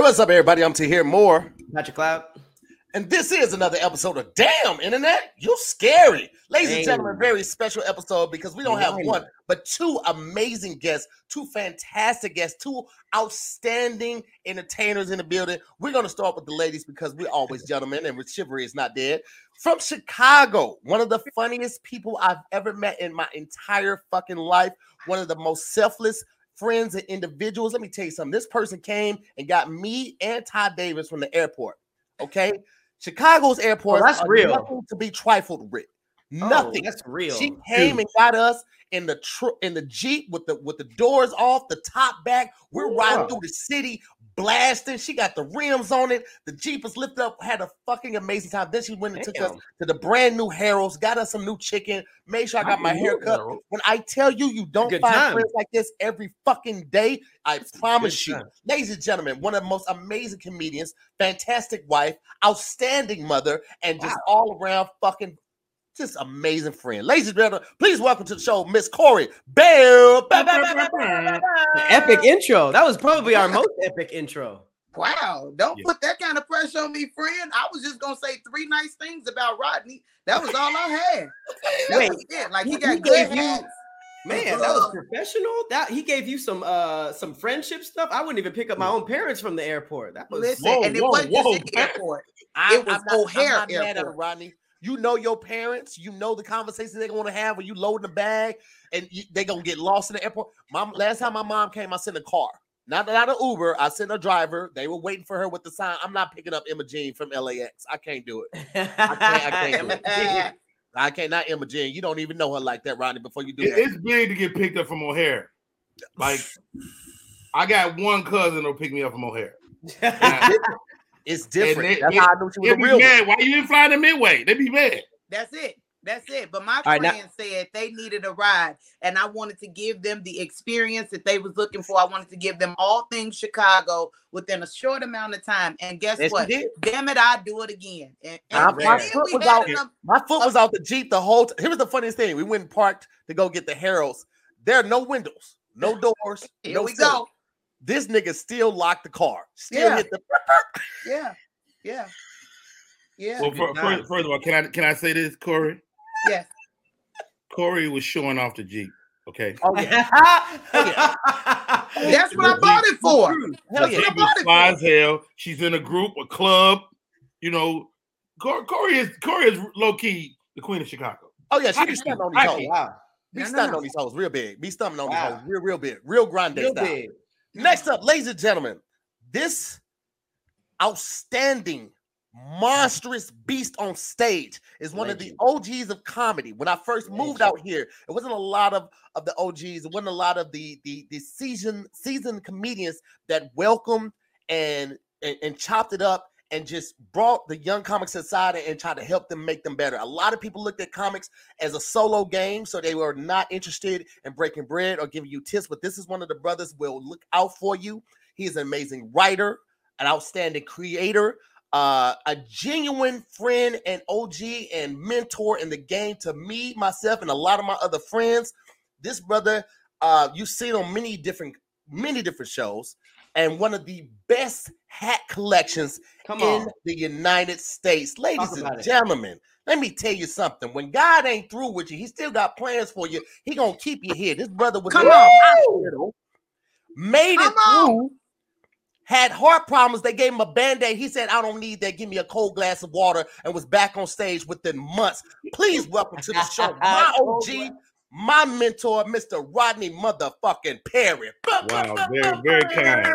Hey, what's up, everybody? I'm Tahir Moore. Patrick Cloud. And this is another episode of Damn Internet. You're scary. Ladies Hey. and gentlemen, very special episode because we don't have one, but two amazing guests, two fantastic guests, two outstanding entertainers in the building. We're going to start with the ladies because we're always gentlemen and chivalry is not dead. From Chicago, one of the funniest people I've ever met in my entire fucking life, one of the most selfless friends and individuals. Let me tell you something. This person came and got me and Todd Davis from the airport. Okay. Chicago's airport. Oh, that's are real. nothing to be trifled with. Oh, Nothing. that's real. She came and got us in the tr- in the jeep with the with the doors off, the top back. We're riding through the city, blasting. She got the rims on it. The jeep was lifted up. Had a fucking amazing time. Then she went and took us to the brand new Harold's. Got us some new chicken. Made sure I got my didn't hair cut. Harold. When I tell you, you don't Good find time. friends like this every fucking day. I promise you, time. ladies and gentlemen, one of the most amazing comedians, fantastic wife, outstanding mother, and just all around fucking just amazing friend. Ladies and gentlemen, please welcome to the show, Miss Correy Bell. The epic intro. That was probably our most epic intro. Wow, don't Yeah. put that kind of pressure on me, friend. I was just gonna say three nice things about Rodney. That was all I had. That Wait, was it. Like he he got gave good you- hands. Man, that was professional. That he gave you some uh some friendship stuff. I wouldn't even pick up my own parents from the airport. That was Listen, Whoa, and it whoa, wasn't whoa, just the airport. I- It was I'm not- I'm O'Hare not mad at Airport. Rodney. You know your parents. You know the conversations they're going to have when you load the bag, and you, they gonna get lost in the airport. Mom, last time my mom came, I sent a car, not not an Uber. I sent a driver. They were waiting for her with the sign. I'm not picking up Emma Jean from LAX. I can't do it. can't- I can't do it. I can't. Not Emma Jean. You don't even know her like that, Rodney. Before you do It- that, it's big to get picked up from O'Hare. Like, I got one cousin that'll pick me up from O'Hare. it's different. they- That's they- how I knew she was a be real. one. Why you didn't fly to Midway? They be mad. That's it. That's it. But my right, now- friend said they needed a ride, and I wanted to give them the experience that they was looking for. I wanted to give them all things Chicago within a short amount of time. And guess Yes, what? Damn it, I do it again. And, My- and my foot was had out. enough- My foot was out the Jeep the whole time. Here was the funniest thing. We went and parked to go get the Harolds. There are no windows, no doors. Here no we ceiling. go. This nigga still locked the car. Still Yeah. hit the Yeah. Yeah. Yeah. Well, good fir- first, first of all, can I can I say this, Correy? Yes. Correy was showing off the Jeep. Okay. Oh yeah. That's what I bought it for. Hell The That's yeah. what I Jeep bought is it fly for. as hell. She's in a group, a club. You know, Correy is Correy is low key the queen of Chicago. Oh yeah, she be Right. on these Right. hoes. wow. Be No, no, no. on these hoes real big. Be stumping on Wow. these hoes real, real big. Real grande Real style. big. Next up, ladies and gentlemen, this outstanding, monstrous beast on stage is one of the OGs of comedy. When I first moved out here, it wasn't a lot of, of the OGs, it wasn't a lot of the the, the season seasoned comedians that welcomed and, and and chopped it up and just brought the young comics aside and tried to help them make them better. A lot of people looked at comics as a solo game, so they were not interested in breaking bread or giving you tips. But this is one of the brothers will look out for you. He is an amazing writer, an outstanding creator, uh, a genuine friend and OG and mentor in the game to me, myself, and a lot of my other friends. This brother, uh, you've seen on many different, many different shows, and one of the best hat collections Come in the United States. Ladies and about it. gentlemen, let me tell you something. When God ain't through with you, he still got plans for you. He gonna keep you here. This brother was Come in hospital, made it Come on. through, had heart problems. They gave him a band-aid. He said, I don't need that. Give me a cold glass of water, and was back on stage within months. Please welcome to the show, my OG, my mentor, Mr. Rodney motherfucking Perry. Wow, very very kind.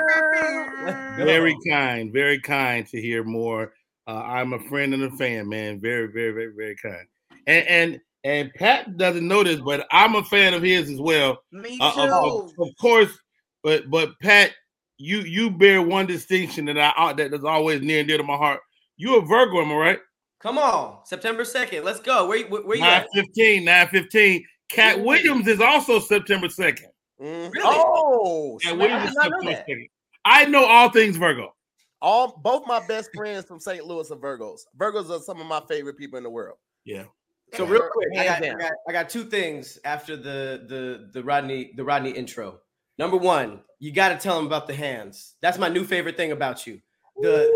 Very kind, very kind Tahir Moore. Uh, I'm a friend and a fan, man. Very, very, very, very kind. And and and Pat doesn't know this, but I'm a fan of his as well. Me Uh, too. of, of- of course, but but Pat, you you bear one distinction that I uh, that is always near and dear to my heart. You're a Virgo, am I right? Come on. September 2nd. Let's go. Where, where, where you Nine at? fifteen, nine fifteen. Katt Ooh. Williams is also September second. Mhm. Really? Oh, Katt snap. Williams I is did know second. I know all things Virgo. all both my best friends from St. Louis are Virgos. Virgos are some of my favorite people in the world. Yeah. So real quick, I got, I got I got two things after the the the Rodney the Rodney intro. Number one, you got to tell them about the hands. That's my new favorite thing about you. The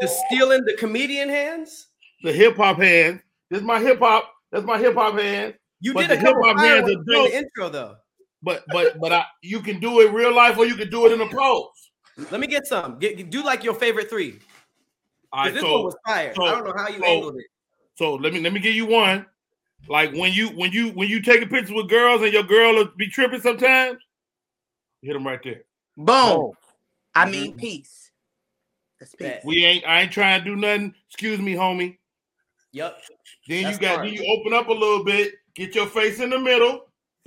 the stealing the comedian hands. The hip hop hand. This is my hip hop. That's my hip hop hand. You But did a couple hip-hop hands fireworks are the intro though. But but but I, you can do it real life or you can do it in a pose. Let me get some. Get, do like your favorite three. All 'Cause right, this so one was fire. so- I don't know how you so- angled it. So let me let me give you one. Like when you when you when you taking pictures with girls and your girl will be tripping sometimes, hit them right there. Boom. I Mhm. mean, peace. That's peace. We ain't I ain't trying to do nothing. Excuse me, homie. Yep. Then That's you got smart. then you open up a little bit, get your face in the middle.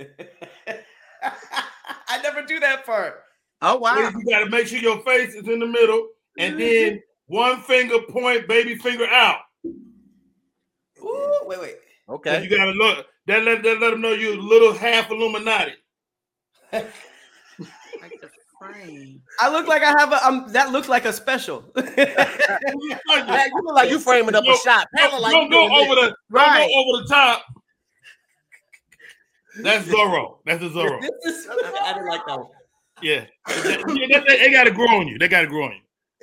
I never do that part. Oh wow. Then You got to make sure your face is in the middle, and then one finger point, baby finger out. Ooh, wait, wait. 'Cause Okay. You got to look. That let that let them know you a little half Illuminati. Like the frame. I look like I have a. Um, that looks like a special. You look like you framing up a Yo, shot. Don't, like don't go over this. the Right. don't go over the top. That's Zorro. That's a Zorro. Is- I didn't like that one. Yeah. yeah they, they, got to grow on you. They got to grow on you.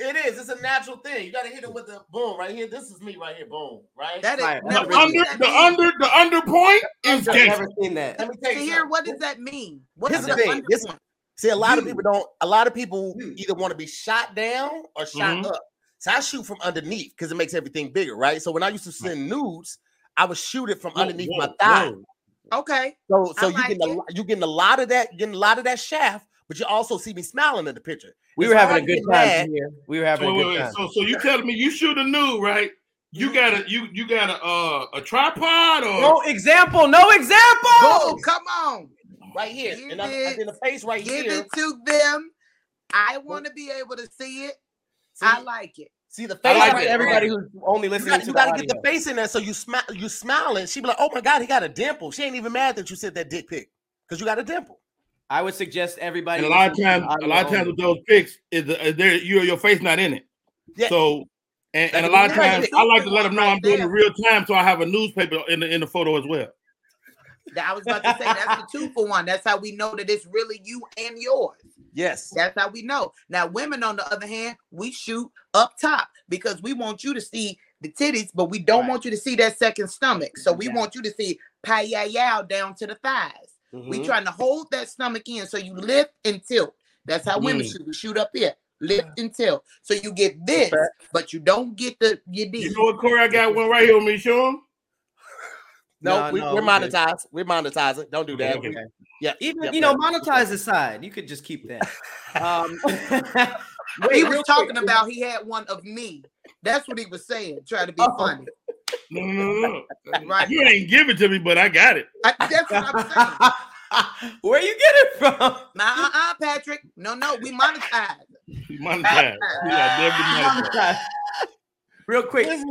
It is. It's a natural thing. You got to hit it with the boom right here. This is me right here. Boom. Right. That is Right. The what under, does that the mean? under, the under point is I've gangster. never seen that. Let me tell you See here, what does that mean? What Here's is the the thing. This- point? See, a lot of people don't. A lot of people You. either want to be shot down or shot Mhm. up. So I shoot from underneath because it makes everything bigger, right? So when I used to send nudes, I would shoot it from Whoa, underneath whoa, my thigh. whoa. Okay. So so I you like getting a, it. lo- you getting a lot of that, getting a lot of that shaft, but you also see me smiling in the picture. We It's were having a good time mad. here. We were having So, a good time. so, so you telling me you shoot a nude, right? You got a you you got a uh, a tripod or No example. No example. Go, come on. right here, Give and I'm, it- in the face right Give here. it to them. I want to be able to see it. See, I like it. See the face. Like everybody there. who's only You listening gotta, you the gotta audio. get the face in there so you smile. You smiling. She be like, "Oh my god, he got a dimple." She ain't even mad that you said that dick pic because you got a dimple. I would suggest everybody. and a lot of times a lot of times with those pics is uh, there you your face not in it. Yeah. So and, and a lot of times I like to let them know Right I'm doing it real time, so I have a newspaper in the in the photo as well. I was about to say that's the two for one. That's how we know that it's really you and yours. Yes. That's how we know. Now, women, on the other hand, we shoot up top because we want you to see the titties, but we don't Right. want you to see that second stomach. So we Yeah. want you to see pie ya yow down to the thighs. We Mhm. trying to hold that stomach in so you lift and tilt. That's how women Mm. shoot. We shoot up here, lift and tilt. So you get this, but you don't get the your D. You know what, Correy? I got one right here with me. Show him. No, No, we, no, we're we good. monetized. We're monetizing. Don't do that. Okay. We- yeah. Even yep, you know, yep. monetize aside, you could just keep that. Um, wait, he was talking quick. about he had one of me. That's what he was saying, trying to be Oh. funny. No, no, no, no. Right. You ain't give it to me, but I got it. I, that's what I'm saying. Where you get it from? Nah, uh-uh, Patrick. No, no, we monetize. We monetize. You got definitely monetized. Real quick, Here's,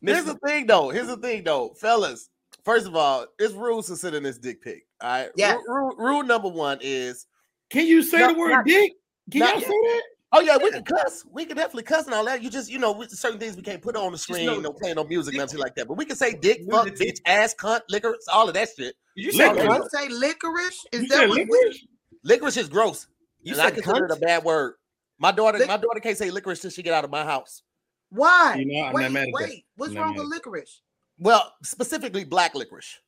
here's the thing, though. Here's the thing, though, fellas. First of all, it's rules to sit in this dick pic. All right. Yes. Rule, rule, rule number one is Can you say No, the word not- dick? Can not y'all say that? Oh yeah, we can cuss. We can definitely cuss and all that. You just, you know, with certain things we can't put on the screen, know- no playing no music, nothing like that. But we can say dick, Nudity. fuck, bitch, ass, cunt, liquor, all of that shit. you said Liquor. Did you say licorice? Is You that said what licorice? Licorice is gross. You and I said consider it cunt. a bad word. My daughter, Lic- my daughter can't say licorice till she get out of my house. Why? You know, I'm not wait, mad at that. wait. What's I'm wrong with at licorice? Well, specifically black licorice.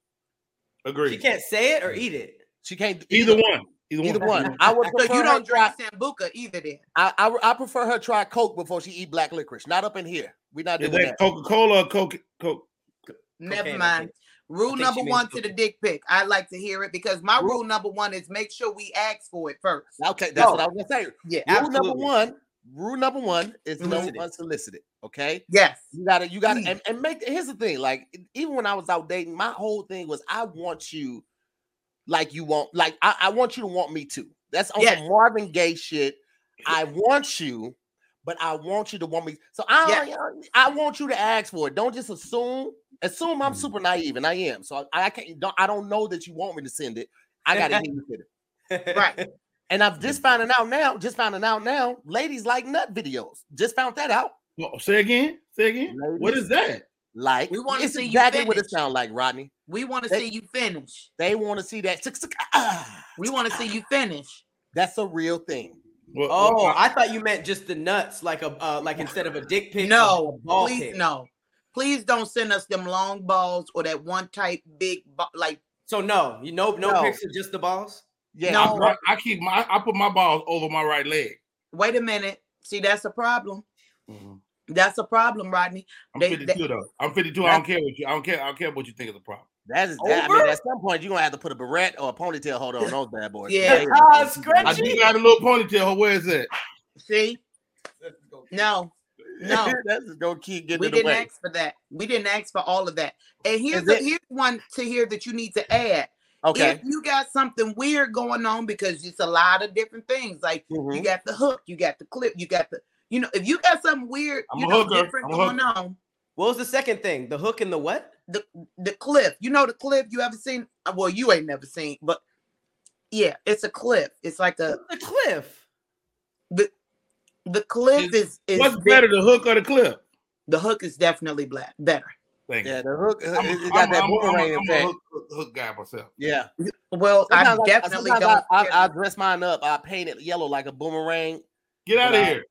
Agree. She can't say it or eat it. She can't Either one. Either, Either one. one. I would So you don't try, drink sambuca either, then? I, I I prefer her try Coke before she eat black licorice. Not up in here. We're not Is doing that that. Coca Cola or Coke? Coke? Never Cocaine, mind. Rule number she means one to the dick pic. I like to hear it because my Rule- rule number one is make sure we ask for it first. Okay, that's Oh. what I was gonna say. Yeah. Rule number one. Rule number one is no Unsolicited. unsolicited. Okay. Yes. You gotta, you gotta, and, and make. Here's the thing: like, even when I was out dating, my whole thing was I want you, like you want, like I, I want you to want me too. That's on Yes. some Marvin Gaye shit. I want you, but I want you to want me. So I, I want you to ask for it. Don't just assume. Assume I'm Mm. super naive, and I am. So I, I can't. Don't, I don't know that you want me to send it. I gotta hear you send it. Right. And I've just finding out now. Just finding out now. Ladies like nut videos. Just found that out. Oh, say again. Say again. What Ladies. is that? Like We wanna it's see you exactly what it finish. sounds like, Rodney. We want to They- see you finish. They want to see that. tick, tick, ah. We want to see you finish. That's a real thing. Well, Oh, well, I thought you meant just the nuts, like a uh, like instead of a dick pic. No, ball please pic. no. Please don't send us them long balls or that one type big ba- like So no, you know, no, No. pics just the balls. Yeah, No. I, I keep my I put my balls over my right leg. wait a minute. See, that's a problem. Mhm. That's a problem, Rodney. I'm They- 52 though. I'm 52. I don't care what you. I don't care. I don't care what you think is a problem. That is that. I mean, at some point, you're gonna have to put a beret or a ponytail holder on those bad boys. Yeah. They- Ah, I scratchy. do got a little ponytail. Where is it? See? No, no. That's just gonna keep getting we didn't way. ask for that. We didn't ask for all of that. And here's Is the, here's one to hear that you need to add. Okay. If you got something weird going on, because it's a lot of different things. Like you Mhm. got the hook, you got the clip, you got the, you know, if you got something weird, I'm you know, hooker. different I'm going on, What was the second thing? The hook and the what? the the cliff. You know the cliff you ever seen? Uh, Well, you ain't never seen, but yeah, it's a cliff. It's like a The cliff. the cliff is is What's big- better, the hook or the clip? the hook is definitely black better. Thank you. Yeah, the hook. It, I'm, it I'm- got that I'm- I'm- boomerang I'm a effect. hook, hook- hook guy myself. Yeah. Well, I Sometimes definitely sometimes don't. I, I, I dress mine up. I paint it yellow like a boomerang, Get out of here.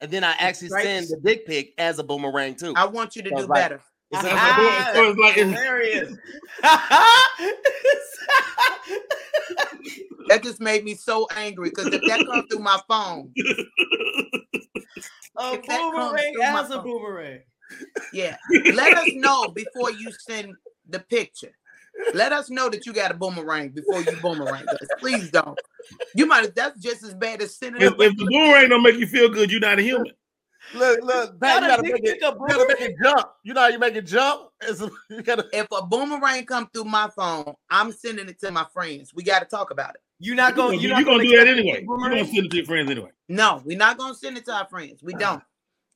and then I actually send the dick pic as a boomerang too. I want you to do like- better. It's a- Ah, So it's like it's, hilarious. That just made me so angry because if that comes through my phone, a If that comes boomerang through my as a phone. boomerang. Yeah, let us know before you send the picture. Let us know that you got a boomerang before you boomerang us. Please don't. You might. That's just as bad as sending. if, a if the boomerang don't make you feel good, you're not a human. look, look, Pat, you gotta make it. a You gotta make it jump. You know how you make it jump? It's, you gotta. If a boomerang come through my phone, I'm sending it to my friends. We got to talk about it. You're not going. You're, You're not gonna going do that anyway. You're gonna send it to your friends anyway. No, we're not gonna send it to our friends. We uh-huh. don't.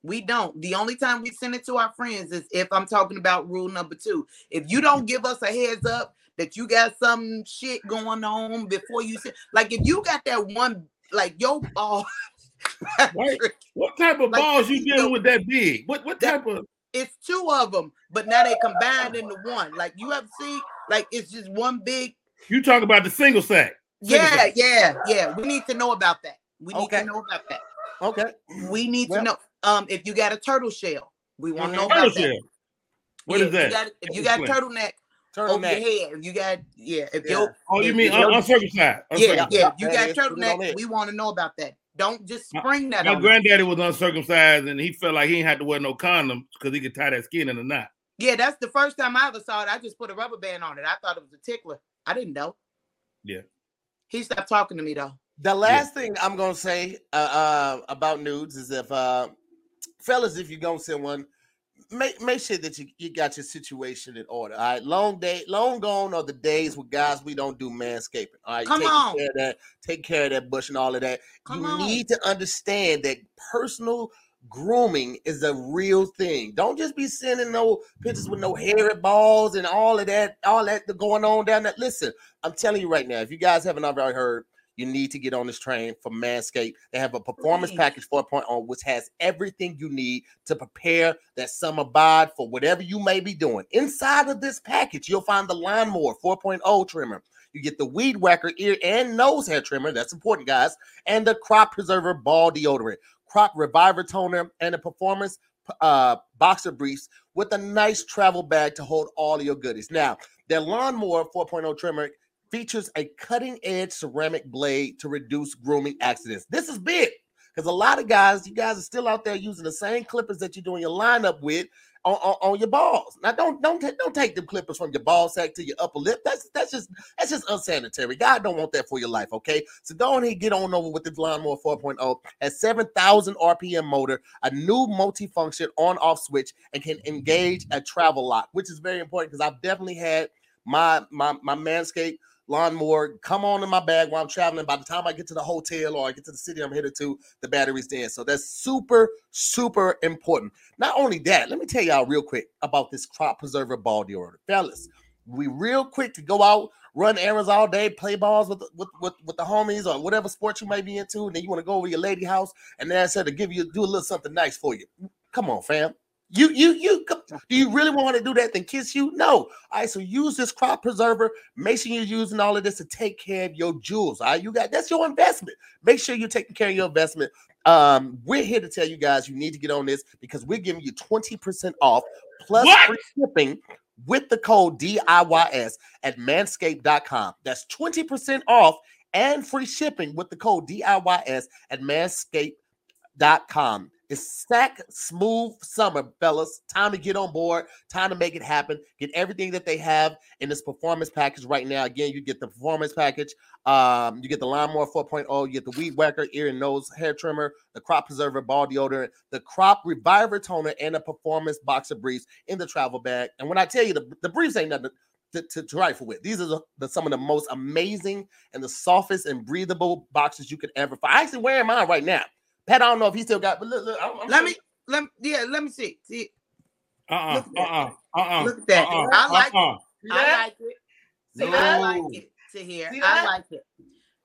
We don't. The only time we send it to our friends is if I'm talking about rule number two. If you don't give us a heads up that you got some shit going on before you send, like if you got that one, like your ball, Right. What type of Like, balls you you dealing with that big? What what that- type of it's two of them, but now they combined into one. Like you have seen, like it's just one big. you talk about the single sack? Single Yeah, sack. yeah, yeah. We need to know about that. We need Okay. to know about that. Okay. We need Well- to know. Um, if you got a turtle shell, we want to know Turtle about that. shell. What Yeah, is If you that? got, if you got Explain. turtleneck over Turtleneck. your head, if you got yeah, if Yeah. your Oh, you if mean your- un- uncircumcised? yeah, yeah, you got is, put it on turtleneck, we want to know about that. Don't just spring that My on. us. granddaddy was uncircumcised, and he felt like he didn't have to wear no condoms because he could tie that skin in a knot. Yeah, that's the first time I ever saw it. I just put a rubber band on it. I thought it was a tickler. I didn't know. Yeah. He stopped talking to me though. The last thing I'm gonna say uh, uh, about nudes is if uh, fellas, if you're gonna send one, make make sure that you, you got your situation in order. All right, long day, long gone are the days with guys we don't do manscaping. All right, Come take on. care of that, take care of that bush and all of that. Come you on. need to understand that personal grooming is a real thing. Don't just be sending no pictures with no hairy balls and all of that, all that going on down there. Listen, I'm telling you right now, if you guys haven't already heard, you need to get on this train for Manscaped. They have a performance package 4.0, which has everything you need to prepare that summer bod for whatever you may be doing. Inside of this package, you'll find the Lawnmower 4.0 trimmer. You get the Weed Whacker ear and nose hair trimmer. That's important, guys. And the Crop Preserver Ball Deodorant, Crop Reviver Toner, and a Performance uh, Boxer Briefs with a nice travel bag to hold all of your goodies. Now, their Lawnmower 4.0 trimmer features a cutting edge ceramic blade to reduce grooming accidents. This is big because a lot of guys, you guys are still out there using the same clippers that you're doing your lineup with on, on, on your balls. Now, don't don't ta- don't take the clippers from your ball sack to your upper lip. That's that's just that's just unsanitary. God don't want that for your life. Okay, so go ahead and get on over with the Lawnmower 4.0 at 7,000 RPM motor, a new multifunction on-off switch, and can engage a travel lock, which is very important because I've definitely had my my my Lawnmower come on in my bag while I'm traveling. By the time I get to the hotel or I get to the city I'm headed to, the battery's dead. So that's super, super important. Not only that, let me tell y'all real quick about this crop preserver ball deodorant. Fellas, we real quick to go out, run errands all day, play balls with, with, with, with the homies or whatever sport you may be into, and then you want to go over your lady house and they said to give you do a little something nice for you. Come on, fam. You you you Do you really want to do that? Then kiss you? No. All right. So use this crop preserver. Make sure you're using all of this to take care of your jewels. All right. You got that's your investment. Make sure you're taking care of your investment. Um, we're here to tell you guys you need to get on this because we're giving you 20% off plus What? free shipping with the code DIYS at manscaped.com. That's 20% off and free shipping with the code DIYS at manscaped.com. It's sack smooth summer, fellas. Time to get on board. Time to make it happen. Get everything that they have in this performance package right now. Again, you get the performance package. Um, you get the lawnmower 4.0. You get the weed whacker, ear and nose hair trimmer, the crop preserver, ball deodorant, the crop reviver toner, and a performance boxer briefs in the travel bag. And when I tell you the, the briefs ain't nothing to, to, to rifle with, these are the, the- some of the most amazing and the softest and breathable boxes you could ever find. I actually wearing mine right now. Pat, I don't know if he still got, but look, look I'm, I'm Let sure- me let me yeah, let me see. See, Uh-uh. Look at. Uh-uh. Uh-uh. Look at that. Uh-uh. I like uh-uh. See I like it. See I like it Tahir. See I like it.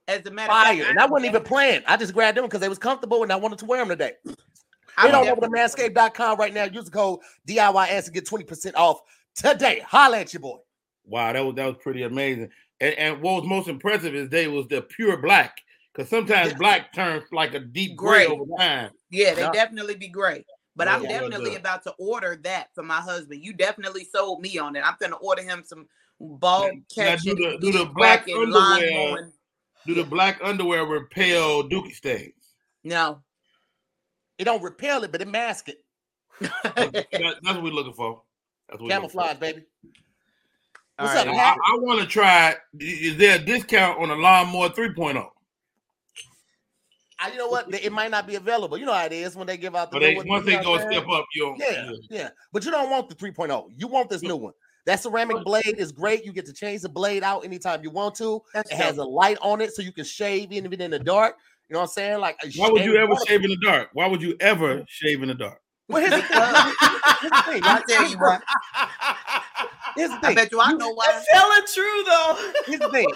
As a matter of fact, And I wasn't even playing. I just grabbed them because they was comfortable and I wanted to wear them today. I Head would on over to definitely- manscaped.com right now. Use the code DIYS to get 20% off today. Holla at your boy. Wow, that was that was pretty amazing. And, and what was most impressive is they was the pure black. Because sometimes Yeah. black turns like a deep gray Gray. over time. Yeah, they Yeah. definitely be gray. But Yeah, I'm definitely about to order that for my husband. You definitely sold me on it. I'm gonna order him some ball Now- now do the- do the black underwear- mowing. Do the black underwear repel dookie stains? No. It don't repel it, but it mask it. That- that's what we're looking for. That's what we're looking for. Camouflage, baby. What's up, right. Now, I, I want to try. Is there a discount on the lawnmower oh? 3.0? I, you know what? It might not be available. You know how it is when they give out the But they, one, once you they go what step up, you don't. Yeah, yeah. But you don't want the 3.0. You want this new one. That ceramic blade is great. You get to change the blade out anytime you want to. That's It has a light on it so you can shave even in the dark. You know what I'm saying? Like, Why would you ever shave in the dark? Why would you ever shave in the dark? Well, here's the thing. Here's the thing. I'll tell you what. Here's the I bet you I know why. Telling true though. Here's the thing.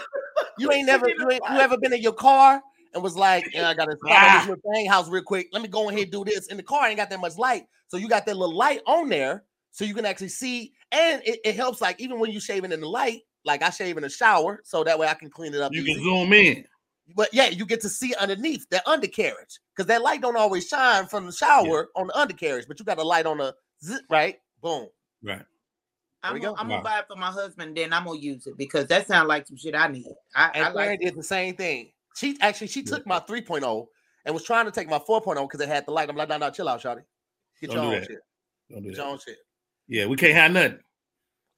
You ain't never, you ain't, you ever been in your car and was like, yeah, I gotta stop Ah. at this thing house real quick. Let me go ahead and do this. And the car I ain't got that much light. So you got that little light on there so you can actually see. And it, it helps, like, even when you're shaving in the light, like I shave in the shower, so that way I can clean it up. You easy. can zoom in. But yeah, you get to see underneath that undercarriage because that light don't always shine from the shower on the undercarriage, but you got a light on the zip, right? Boom. Right. I'm, gonna, go. I'm gonna buy it for my husband, then I'm gonna use it because that sounds like some shit I need. I, And I Karen like did the same thing. She actually she took my 3.0 and was trying to take my 4.0 because it had the light. I'm like, no, no, chill out, Shotty. Get Don't your do own that. shit. Don't do Get your that. own shit. Yeah, we can't have nothing.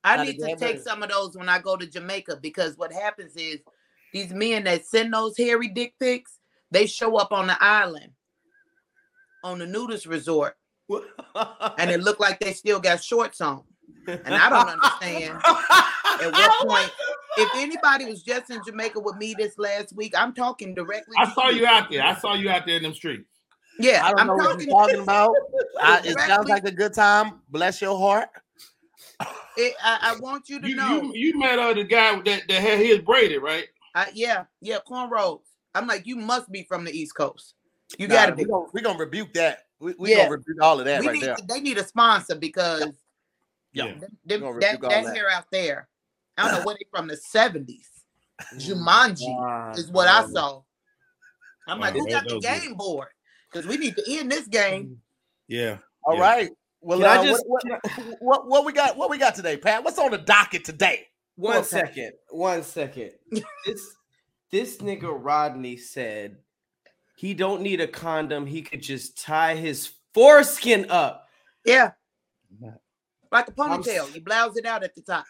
I Not need to take but- some of those when I go to Jamaica because what happens is these men that send those hairy dick pics, they show up on the island on the nudist resort and it looked like they still got shorts on. And I don't understand at what point. If anybody was just in Jamaica with me this last week, I'm talking directly. I to saw you out there. I saw you out there in them streets. Yeah, I don't I'm know what talking. you're talking about. I, it sounds like a good time. Bless your heart. it- I, I want you to You, know. you, you met uh, the guy that, that had his braided, right? I, yeah, yeah, cornrows. I'm like, you must be from the East Coast. You Nah, got to we be. gonna, we gonna rebuke that. We, we Yeah. gonna rebuke all of that we right need there. they need a sponsor because Yeah. Yeah. them- them- that, that that. hair out there. I don't know where they from the 70s. Jumanji is what I saw. I'm like, Wow, who got the was good. game board? Because we need to end this game. Yeah. All Yeah. right. Well, Can I uh, just- what, what, what, what we got? What we got today, Pat? What's on the docket today? One Okay. second. One second. This this nigga Rodney said he don't need a condom. He could just tie his foreskin up. Yeah. Like a I'm s- ponytail. You blouse it out at the top.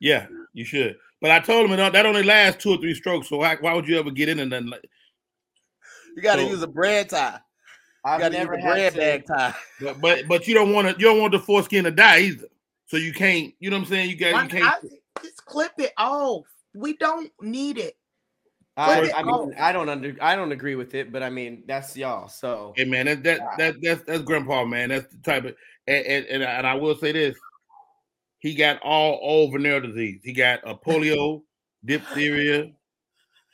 Yeah, you should. But I told him it, that only lasts two or three strokes. So why, why would you ever get into nothing like You got to So- use a bread tie. You I've got to use a had bread to- bag tie. but but but you don't want to you don't want the foreskin to die either. So you can't, you know what I'm saying? You got Why- you can't I- just clip it off. We don't need it. I, I mean. I don't under, I don't agree with it, but I mean, that's y'all. So Hey man, that that that that's that's grandpa, man. That's the type of and and, and, I, and I will say this. He got all all venereal disease. He got a polio, diphtheria,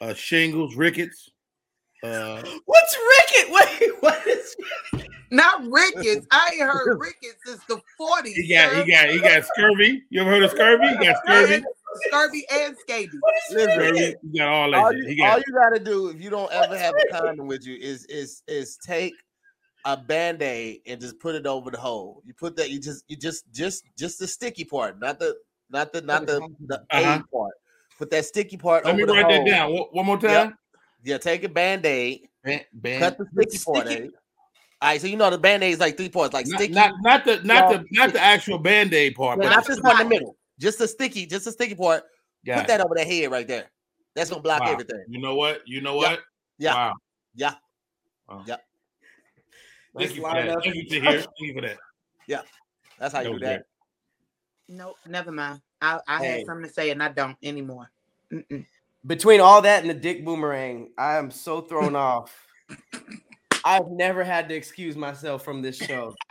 uh shingles, rickets. Uh what's Ricket? Wait, what is Not rickets. I ain't heard rickets since the 40s. He got sir. he got he got scurvy. You ever heard of scurvy? He got scurvy. scurvy and scabies. Scurvy. He got all that all you, He all got you gotta do if you don't ever have a condom with you is is is take a band-aid and just put it over the hole. You put that you just you just just just the sticky part, not the not the not the the Uh-huh. A part. Put that sticky part Let me the write that down. One, more Yep. time. Yeah, take a band-aid, Ban- ban- cut the sticky part. sticky- eh? All right, so you know the band-aid is like three parts, like not, sticky, not not the not the not the actual band-aid part, yeah, but not this part in the middle. Just the sticky, just the sticky part. got Put it. that over the head right there. That's gonna block Wow. everything. You know what? You know Yeah. what? Yeah. Wow. Yeah. Wow. Yeah. Thank Let's you for that. up. Thank you Tahir. Thank you for that. That's how you That do was that. Nope, never mind. I, I Hey. had something to say and I don't anymore. Mm-mm. Between all that and the dick boomerang, I am so thrown off. I've never had to excuse myself from this show.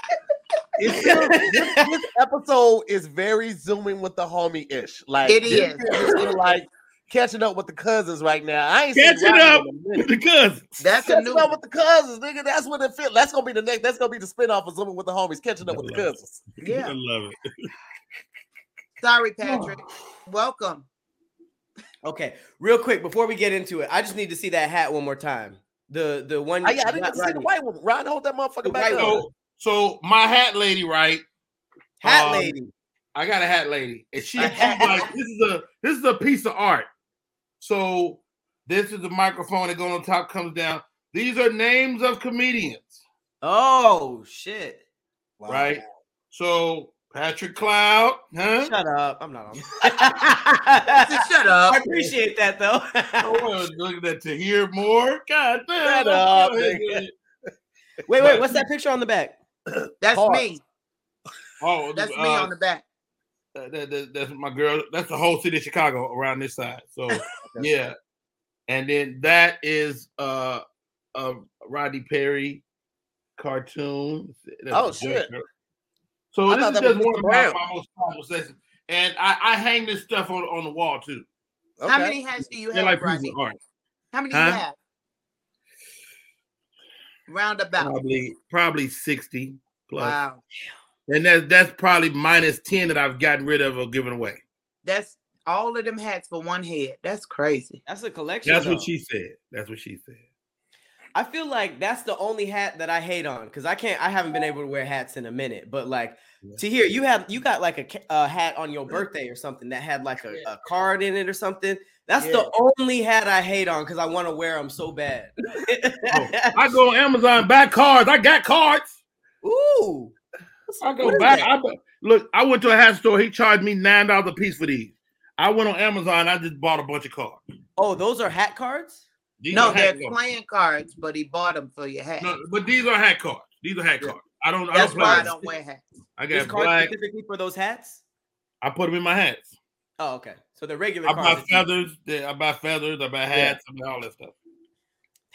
This, this episode is very zooming with the homie ish. Like It this is. feel like catching up with the cousins right now. I ain't Catching up with the cousins. That's a Catching new up with the cousins, nigga. That's what it feel. That's gonna be the next. That's gonna be the spinoff of zooming with the homies, catching up with the I love it. cousins. Yeah. I love it. sorry, Patrick. Welcome. Okay, real quick before we get into it, I just need to see that hat one more time. The the one. I, yeah, I didn't not get to see the white one. Ryan, hold that motherfucker The back up. one. So, so my hat lady, right? hat Um, lady. I got a hat lady, and she, she's like, "This is a this is a piece of art." So this is the microphone that goes on top, comes down. These are names of comedians, Oh shit! Wow. right? So Patrick Cloud, huh? Shut up! I'm not on. Shut up. I appreciate that though. Oh, look at that Tahir Moore. God damn! Shut up, wait, wait. What's that picture on the back? That's Pause. me. Oh, That's uh, me on the back. That- that- that- that's my girl. That's the whole city of Chicago around this side. So yeah, and then that is uh a Rodney Perry cartoon. That's Oh, shit. Joker. So I this is just one of my, my most powerful sessions, and I, I hang this stuff on on the wall too. How many hats do you They're have, like pieces Rodney? How many Huh? you have? Roundabout. Probably probably sixty plus, Wow. And that's that's probably minus ten that I've gotten rid of or given away. That's all of them hats for one head. That's crazy. That's a collection. That's what she said. That's what she said. I feel like that's the only hat that I hate on because I can't. I haven't been able to wear hats in a minute. But like Yeah. Tahir you have you got like a, a hat on your birthday or something that had like a, a card in it or something. That's the only hat I hate on because I want to wear them so bad. Oh, I go on Amazon buy cards. I got cards. Ooh, I go back. I, look, I went to a hat store. He charged me nine dollars a piece for these. I went on Amazon. I just bought a bunch of cards. oh, those are hat cards. These No, are they're cards. playing cards, but he bought them for your hat. No, but these are hat cards. These are hat Yeah. cards. I don't. I That's don't why I don't wear hats. I This got card black. specifically for those hats. I put them in my hats. Oh, okay. So the regular I cards. buy feathers. I buy feathers. I buy hats. I buy all that stuff.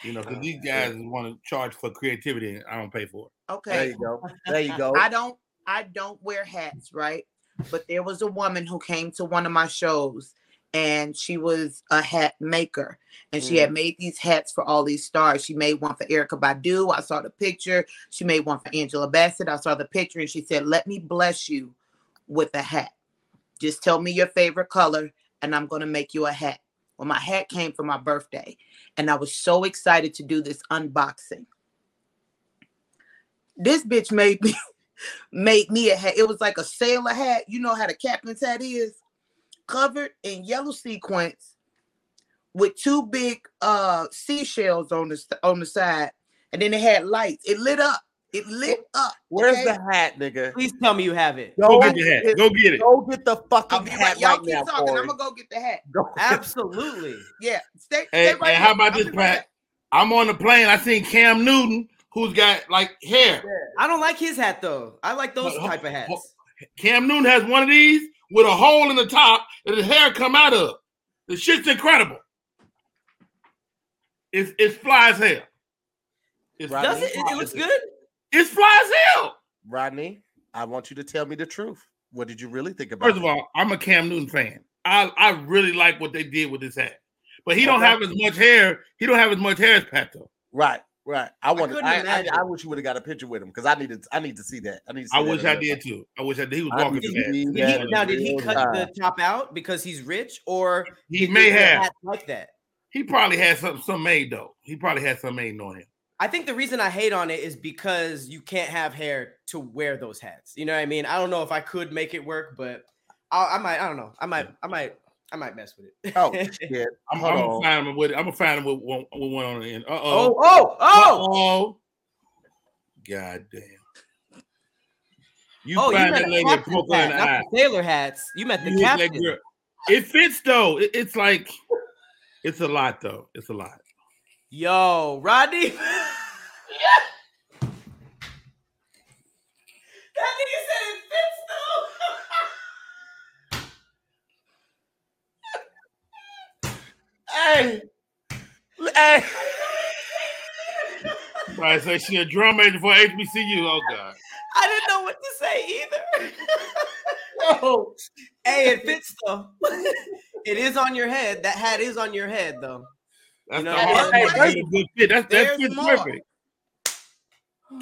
You know, because Oh, these guys want to charge for creativity, and I don't pay for it. Okay. There you go. There you go. I don't I don't wear hats, right? But there was a woman who came to one of my shows and she was a hat maker and she had mm. made these hats for all these stars. She made one for Erykah Badu. I saw the picture. She made one for Angela Bassett. I saw the picture and she said, "Let me bless you with a hat. Just tell me your favorite color and I'm going to make you a hat." Well, my hat came for my birthday and I was so excited to do this unboxing. This bitch made me made me a hat. It was like a sailor hat. You know how the captain's hat is, covered in yellow sequins with two big uh seashells on the on the side, and then it had lights. It lit up. It lit up. Where's okay? the hat, nigga? Please tell me you have it. Go Go get the hat. Go get it. Go get the I'll fucking be hat right. Y'all right keep now, talking. Correy. I'm gonna go get the hat. Go. Absolutely. Yeah, stay. Hey, stay right hey, how about I'll this, be right Pat? I'm on the plane. I seen Cam Newton, who's got like hair. I don't like his hat though. I like those Ho- ho- type of hats. Cam Newton has one of these with a hole in the top that his hair come out of. The shit's incredible. It's it's fly as hell. It's, Does it? It, it looks good. It's fly as hell. Rodney, I want you to tell me the truth. What did you really think about First of it? all, I'm a Cam Newton fan. I I really like what they did with his hat, but he don't have as much hair. He don't have as much hair as Pat though. Right, Right. I want. couldn't I, I. I wish you would have got a picture with him because I needed. I need to see that. I need. To see I that wish I did too. I wish I did. He was walking need to fast. see Did that he, now, did he cut time. the top out because he's rich, or He may have. like that? He probably had some some made though. He probably had some made on him. I think the reason I hate on it is because you can't have hair to wear those hats. You know what I mean? I don't know if I could make it work, but I, I might. I don't know. I might. I might. I might mess with it. Oh shit! I'm, I'm gonna find him with. I'm gonna find him with one, with one on the end. Uh oh! oh. Oh! Oh! Oh. God damn. You oh! You find meant that the lady and captain's poke hat, the eye. the sailor hats. You meant the You captain. It fits though. It- it's like it's a lot though. It's a lot. Yo, Rodney. That nigga said it fits though. Hey, hey. Right, so she a drum major for HBCU. Oh God. I didn't know what to say either. Yo, hey, it fits though. it is on your head. That hat is on your head though. That's You know, the hard hey, part to hey, get a good fit. That's that there's fits perfect.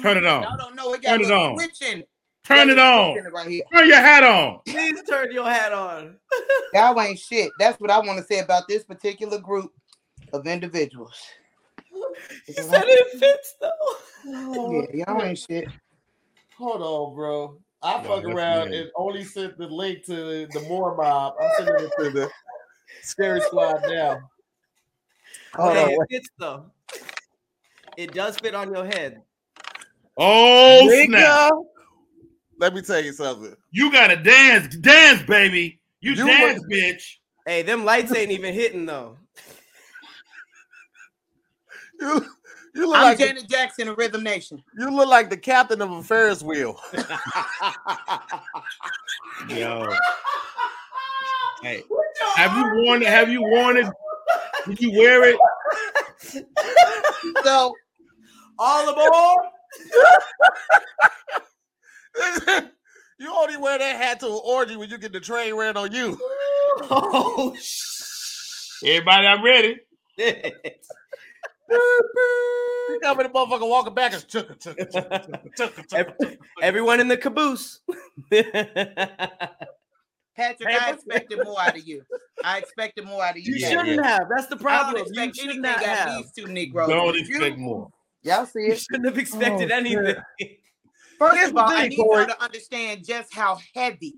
Turn it Y'all don't know it Turn it a on. switching. Turn it on. Right here. Turn your hat on. Please turn your hat on. Y'all ain't shit. That's what I want to say about this particular group of individuals. He said it fits though. Oh, Yeah, y'all ain't shit. Hold on, bro. I No, fuck around me. and only sent the link to the More Mob. I'm sending it to the Scary Squad now. Hold hey, on. Oh, it fits though. It does fit on your head. Oh snap! Let me tell you something. You gotta dance, dance, baby. You, You dance, look- bitch. Hey, them lights ain't even hitting though. You, you look I'm like Janet Jackson of Rhythm Nation. you look like the captain of a Ferris wheel. Yo. Hey, have you worn it? Have you worn it? Did you wear it? So All aboard! you only wear that hat to an orgy when you get the train ran on you. Oh Everybody, I'm ready. shit! You come in the motherfucker walking back and chugga, chugga. Everyone in the caboose. Patrick, I expected more out of you. I expected more out of you. You Yeah, shouldn't have. That's the I problem. don't You should anything not have. of these two Negroes. Don't You- expect more. Y'all see You it. shouldn't have expected Oh, anything. First of the all, I need Correy. y'all to understand just how heavy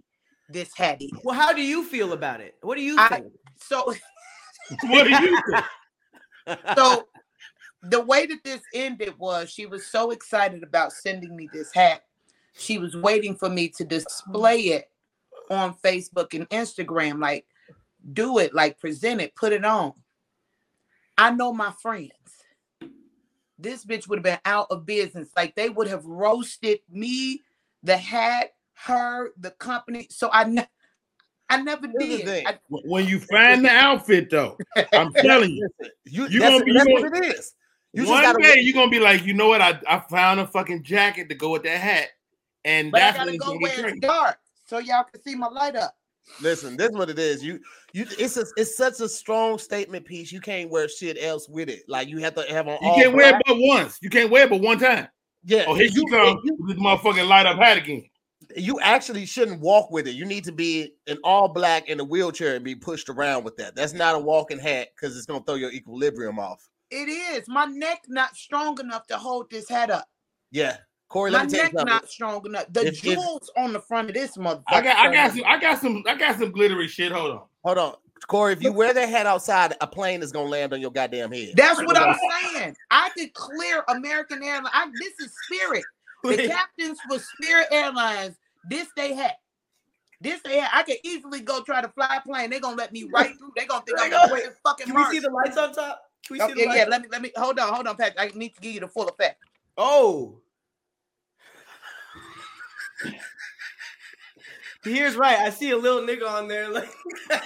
this hat is. Well, how do you feel about it? What do you I- think? So, What do you think? so the way that this ended was she was so excited about sending me this hat. She was waiting for me to display it on Facebook and Instagram. Like, do it, like present it, put it on. I know my friends. This bitch would have been out of business. Like they would have roasted me, the hat, her, the company. So I, ne- I never did. I- When you find the outfit, though, I'm telling you, Listen, you, You that's, gonna be- that's you what it is. You one gotta day you're gonna be like, you know what? I, I found a fucking jacket to go with that hat, and but I gotta go gonna where it's dark so y'all can see my light up. listen. This is what it is. You, you. It's a, it's such a strong statement piece. You can't wear shit else with it. Like you have to have on. You all can't wear black. it but once. You can't wear it but one time. Yeah. Oh, here you, you come You, with this motherfucking light up hat again. you actually shouldn't walk with it. You need to be in all black in a wheelchair and be pushed around with that. That's not a walking hat because it's gonna throw your equilibrium off. It is. My neck not strong enough to hold this hat up. Yeah, Correy. My Let me tell you neck not strong enough. The If- if- jewels on the front of this motherfucker. I got, I got some, I got some, I got some glittery shit. Hold on. Hold on, Correy. If you wear that hat outside, a plane is gonna land on your goddamn head. That's what I'm saying. I could clear American Airlines. I, this is Spirit. The captains for Spirit Airlines. This they had. This they had. I could easily go try to fly a plane. They're gonna let me right through. They're gonna think I'm the greatest fucking Can we Martian. see the lights on top? Can we see Okay, the yeah, lights? let me let me hold on, hold on, Pat. I need to give you the full effect. Oh. Here's right. I see a little nigga on there. Like,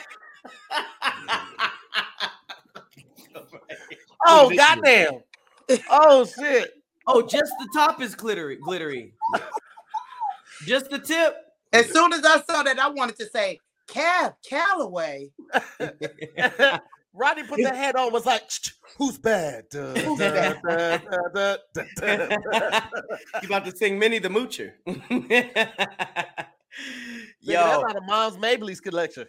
Oh This goddamn! Oh shit! oh, just the top is glittery, glittery. just the tip. As soon as I saw that, I wanted to say Cab Calloway. Rodney put the that hat on. Was like, "Ch- ch- who's bad? Duh, duh, duh, you about to sing Minnie the Moocher. Nigga, Yo, that's out of Mom's Maybelline's collection.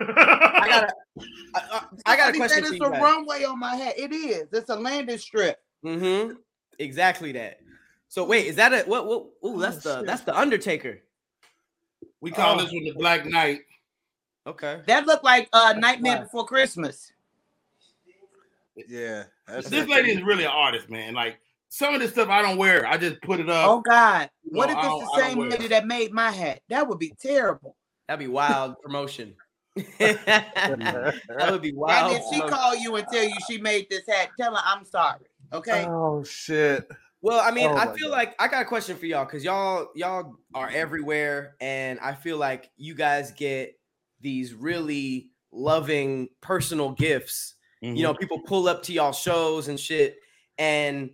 I got a, I, I- I got a question said for It's a runway on my hat. It is. It's a landing strip. Mm-hmm. Exactly that. So wait, is that a what? What? Ooh, that's the shit. that's the Undertaker. we call Oh. this one the Black Knight. Okay. That looked like uh, Nightmare Wow. Before Christmas. Yeah, that's This lady is really an artist, man. Like some of this stuff I don't wear. I just put it up. Oh God! What No, if it's the same lady that made my hat? That would be terrible. That'd be wild promotion. that would be wild. and if she promotion. call you and tell you she made this hat, tell her I'm sorry. Okay. Oh shit. Well, I mean, Oh I feel God. like I got a question for y'all because y'all y'all are everywhere, and I feel like you guys get these really loving personal gifts. Mhm. You know, people pull up to y'all shows and shit, and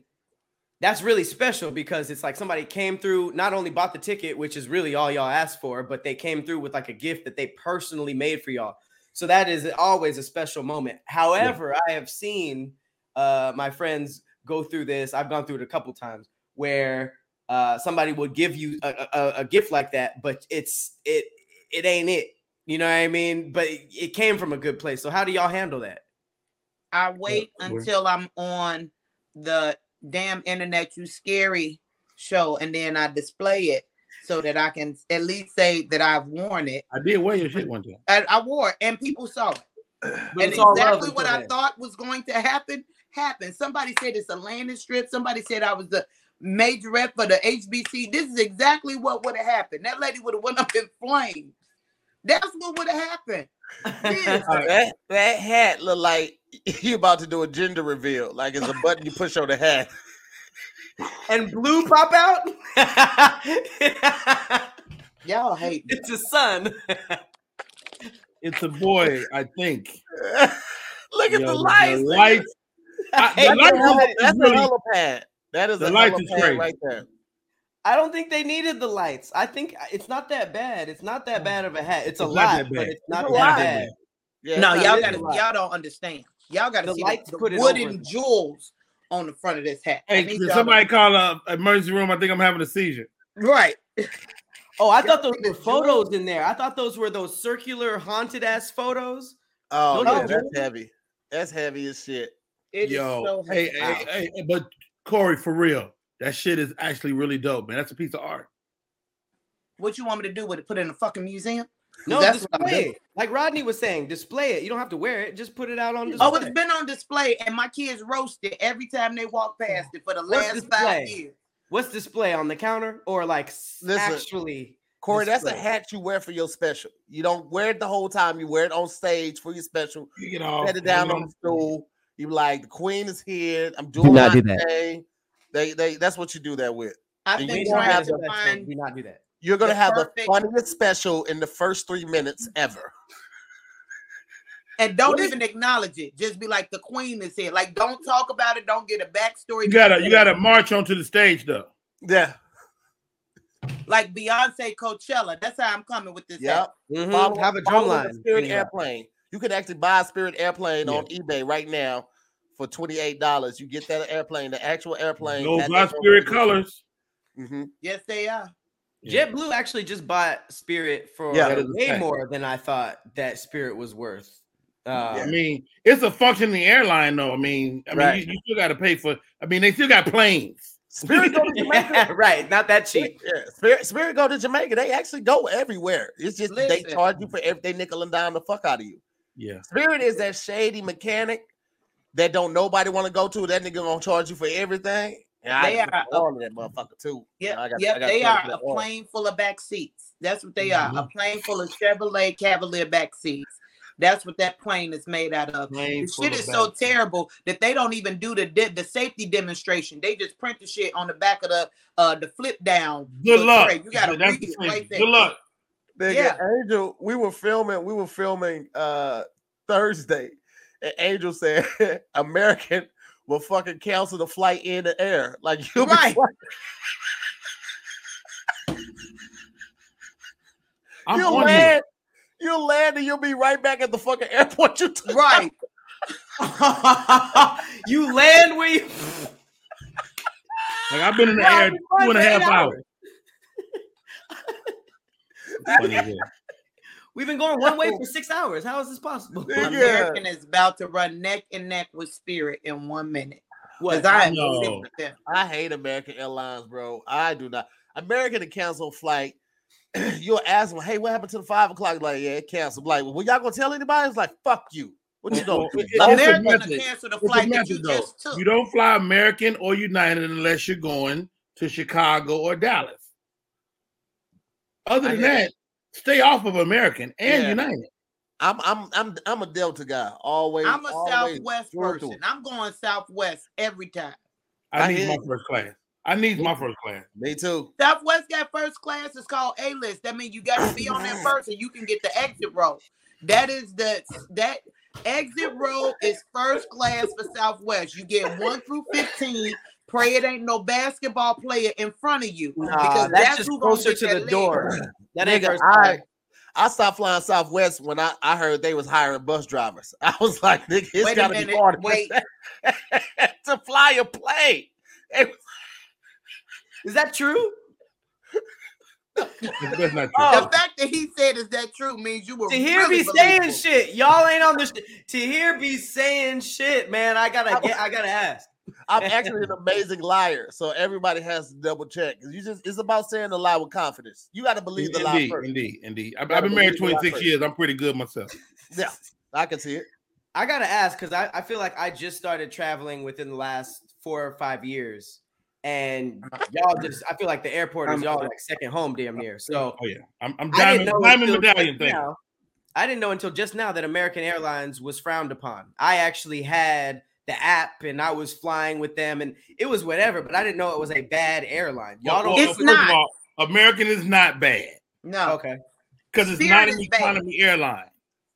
that's really special because it's like somebody came through, not only bought the ticket, which is really all y'all asked for, but they came through with like a gift that they personally made for y'all. So that is always a special moment. However, I have seen uh, my friends go through this. I've gone through it a couple times where uh, somebody would give you a, a, a gift like that, but it's it it ain't it. You know what I mean? But it, it came from a good place. So how do y'all handle that? I wait we're- until I'm on the damn internet you scary show and then I display it so that I can at least say that I've worn it. I did wear your shit one time. And I wore it and people saw it. But and it's exactly what I then. thought was going to happen happened. Somebody said it's a landing strip. Somebody said I was the major rep for the HBC. This is exactly what would have happened. That lady would have went up in flames. That's what would have happened. Yes. That that hat look like you about to do a gender reveal. Like it's a button you push on the hat. and blue pop out. Y'all hate me. it's a son. It's a boy, I think. Look at Yo, the lights. nigga. lights. I- the That's, lights a hella, that's really- a helipad. That is The a lights is helipad right there. I don't think they needed the lights. I think uh, it's not that bad. It's not that bad of a hat. It's a It's not lot, but it's not It's a that lot. bad. Yeah, no, y'all got is to a lot. y'all don't understand. Y'all got to The see lights the, the put it wooden over. jewels on the front of this hat. Hey, did somebody call a emergency room? I think I'm having a seizure. right. Oh, I thought those were photos in there. I thought those were those circular haunted ass photos. Oh, No, yeah, that's dude. heavy. That's heavy as shit. It is Yo, so hey, heavy. hey, hey, hey, but Correy, for real, that shit is actually really dope, man. That's a piece of art. What you want me to do with it? Put it in a fucking museum? No, That's what I'm display it. Like Rodney was saying, display it. You don't have to wear it. Just put it out on oh, display. Oh, it's been on display, and my kids roast it every time they walk past it for the What's last display? five years. What's display on the counter or like s- Listen, actually? Correy, that's a hat you wear for your special. You don't wear it the whole time. You wear it on stage for your special. You get off. Set it down on the stool. You be like, the queen is here. I'm doing not my do that. thing. They, they, that's what you do that with. I've been you We don't don't trying have to do that, so find Do not do that. You're gonna The have the funniest special in the first three minutes ever. and don't What is- even acknowledge it. Just be like the queen is here. Like don't talk about it. Don't get a backstory. You gotta, you gotta march onto the stage though. Yeah. like Beyonce Coachella. That's how I'm coming with this. Yep. hat. Mhm. Follow- Have a follow drum line. Spirit Yeah. airplane. You could actually buy a Spirit airplane Yeah. on eBay right now for twenty eight dollars. You get that airplane, the actual airplane. Those are spirit video. colors. Mhm. Yes, they are. JetBlue actually just bought Spirit for Yeah. That is a way more than I thought that Spirit was worth. I Um, mean, it's a functioning airline, though. I mean, I mean, Right. you, you still got to pay for. I mean, they still got planes. Spirit go to Jamaica. right, not that cheap. Yeah, Spirit, Spirit go to Jamaica. They actually go everywhere. It's just they charge you for everything, nickel and dime the fuck out of you. Yeah, Spirit is that shady mechanic that don't nobody want to go to. That nigga gonna charge you for everything. And They I are all of that motherfucker too. Yep, I got- yep, I got they are a oil. plane full of back seats. That's what they are. A Mhm. plane full of Chevrolet Cavalier back seats. That's what that plane is made out of. plane The shit of is so bags. terrible that they don't even do the de- the safety demonstration. They just print the shit on the back of the uh the flip down. Good luck. tray. You gotta That's read it right there. Good luck. Nigga, Yeah. Angel, we were filming, we were filming uh Thursday. And Angel said American will fucking cancel the flight in the air. Like you'll be Right. you'll land, you'll land and you'll be right back at the fucking airport you took. Right. you land where you. Like I've been in the Wow, air two and a half two flying and a for half eight hours. Funny as hell. We've been going one way for six hours. How is this possible? Nigga. American is about to run neck and neck with Spirit in one minute. What? Because I am No. sick with them. I hate American Airlines, bro. I do not. American to cancel flight. You'll ask them, hey, what happened to the five o'clock? Like, yeah, it canceled. Like, well, y'all gonna tell anybody? It's like, fuck you. What you Well, doing? it- it's a American to cancel the It's a flight that you though. just took. You don't fly American or United unless you're going to Chicago or Dallas. Other than that, stay off of American and Yeah. United. I'm I'm I'm I'm a Delta guy. Always. I'm a always Southwest person. I'm going Southwest every time. I, I need hear my first class. I need my first class. Me too. Southwest got first class. It's called A list. That means you got to be on that first, and you can get the exit row. That is the that exit row is first class for Southwest. You get one through fifteen. Pray it ain't no basketball player in front of you Nah, that's, just who gonna closer to the leg. door. That ain't Nigga, I. I stopped flying Southwest when I, I heard they was hiring bus drivers. I was like, nigga, it's Wait gotta be hard wait. to fly a plane. It- Is that true? That's that's not true. Oh. The fact that he said is that true means you were To hear really me saying shit, y'all ain't on the. Sh- to hear me saying shit, man, I gotta get. I gotta ask. I'm actually an amazing liar, so everybody has to double check. You just it's about saying the lie with confidence. You got to believe the lie first. indeed, indeed. I've, I've been married believe the lie 26 years. I'm pretty good myself. Yeah, I can see it. I gotta ask because I, I feel like I just started traveling within the last four or five years, and y'all just I feel like the airport is y'all like second home damn near. So Oh yeah, I'm, I'm diamond, didn't diamond medallion thing. now- I didn't know until just now that American Airlines was frowned upon. I actually had the app and I was flying with them, and it was whatever. But I didn't know it was a bad airline. Y'all don't. well, It's first not. Of all, American is not bad No, okay. because it's Spirit not an is bad. economy airline.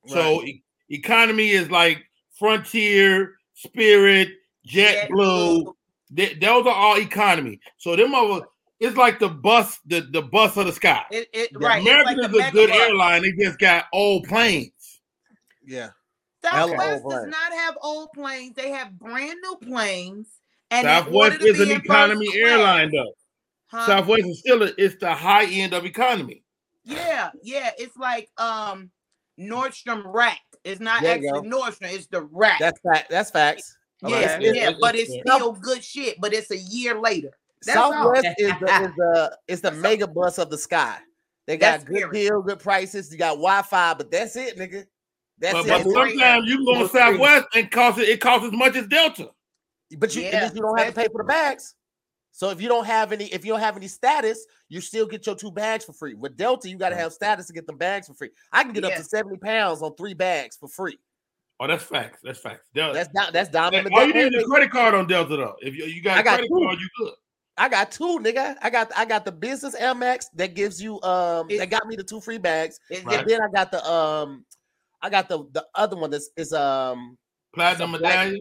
So e- economy is like Frontier, Spirit, JetBlue. Th- those are all economy. So them over, it's like the bus, the, the bus of the sky. It, it, right. American it's is a good megabus. airline. They just got old planes. Yeah, Southwest Hella does not have old planes. They have brand new planes. And Southwest is an economy airline, though. Huh? Southwest is still a, it's the high end of economy. Yeah, yeah. It's like um Nordstrom Rack. It's not There actually Nordstrom. It's the Rack. that's fact. That's facts. yeah, Okay. yeah. But it's it's- still good shit. But it's a year later. That's all. Southwest is the is the is the That's mega bus of the sky. They got That's good period. deal, good prices. You got Wi-Fi, but that's it, nigga. That's But, it. but sometimes you can go on Those things. Southwest and cost it, it costs as much as Delta. But you, Yeah, you don't have to pay for the bags. So if you don't have any, if you don't have any status, you still get your two bags for free. With Delta, you got to have status to get the bags for free. I can get up to seventy pounds on three bags for free. Oh, that's facts. That's facts. Delta. That's not that's diamond. all you need is a credit card on Delta though. If you, you got I a got credit two. card, you good. I got two, nigga. I got I got the business Amex that gives you um It- that got me the two free bags, It's Right. and then I got the um I got the the other one that's is um Platinum medallion.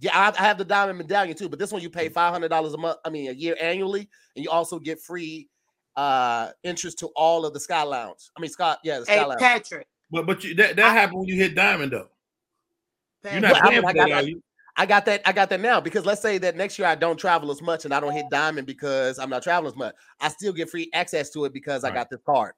yeah I, I have the diamond medallion too, but this one you pay five hundred dollars a month. I mean a year annually, and you also get free uh interest to all of the Sky Lounge. I mean Scott, yeah, the Sky Hey Lounge. Patrick. But but you, that, that happened when you hit diamond though. You're not But I mean, I for that, got- are you? I got that. I got that now because let's say that next year I don't travel as much and I don't hit diamond because I'm not traveling as much. I still get free access to it because I Right. got this card,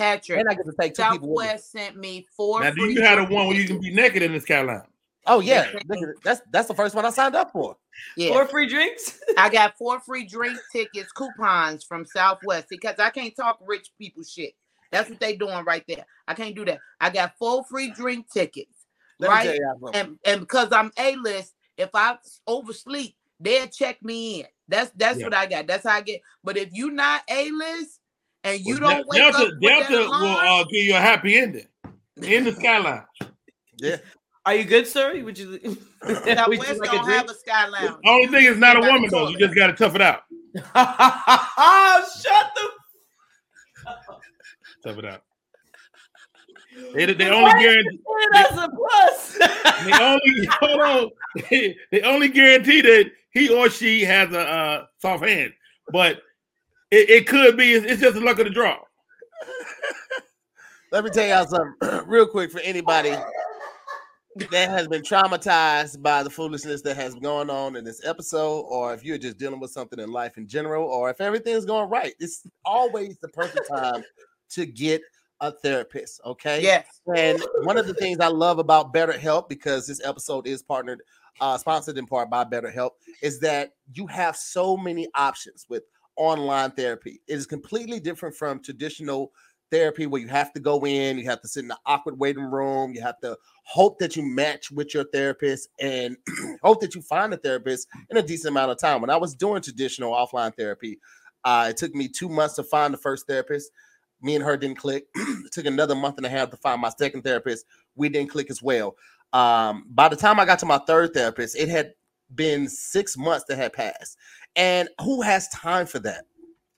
Patrick. and I get to take two people. With me. Southwest sent me four. Now, do you have a one where you can be naked in the skyline? Oh yeah, Yeah. that's that's the first one I signed up for. Yeah. Four free drinks. I got four free drink tickets, coupons from Southwest because I can't talk rich people shit. That's what they doing right there. I can't do that. I got four free drink tickets, Let right? And and because I'm a list, if I oversleep, they'll check me in. That's that's Yeah. what I got. That's how I get. But if you not a list and you Well, don't wake Delta, up with Delta that will uh, give you a happy ending in the skyline. Yeah, Are you good, sir? Would you? would you Southwest like a don't drink? have a sky lounge. Only thing is not a woman though. You just got to tough it out. Shut the. Tough it out. They, they only guarantee That's a plus. they only hold on. They, they only guarantee that he or she has a uh, soft hand, but it, it could be. It's, it's just the luck of the draw. let me tell y'all something real quick for anybody that has been traumatized by the foolishness that has gone on in this episode, or if you're just dealing with something in life in general, or if everything's going right, it's always the perfect time to get a therapist. Okay. Yes. And one of the things I love about BetterHelp, because this episode is partnered, uh, sponsored in part by BetterHelp, is that you have so many options with online therapy. It is completely different from traditional therapy where you have to go in, you have to sit in the awkward waiting room, you have to hope that you match with your therapist and hope that you find a therapist in a decent amount of time. When I was doing traditional offline therapy, uh, it took me two months to find the first therapist. Me and her didn't click. it took another month and a half to find my second therapist. We didn't click as well. Um, by the time I got to my third therapist, it had been six months that had passed. And who has time for that?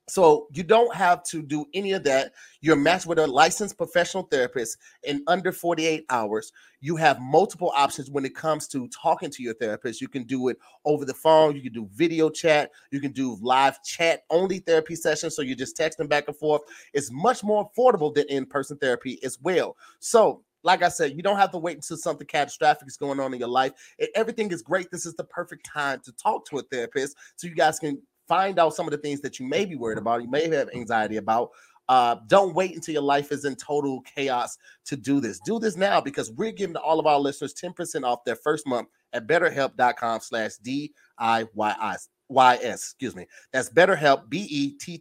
So you don't have to do any of that. You're matched with a licensed professional therapist in under 48 hours. You have multiple options when it comes to talking to your therapist. You can do it over the phone, you can do video chat, you can do live chat only therapy sessions. So you're just texting back and forth. It's much more affordable than in-person therapy as well. So like I said, you don't have to wait until something catastrophic is going on in your life. If everything is great, this is the perfect time to talk to a therapist so you guys can find out some of the things that you may be worried about, you may have anxiety about. Uh, don't wait until your life is in total chaos to do this. Do this now because we're giving all of our listeners 10% off their first month at betterhelp.com slash D-I-Y-S. Y-S, excuse me. That's BetterHelp, B-E-T-T-E-R-H-E-L-P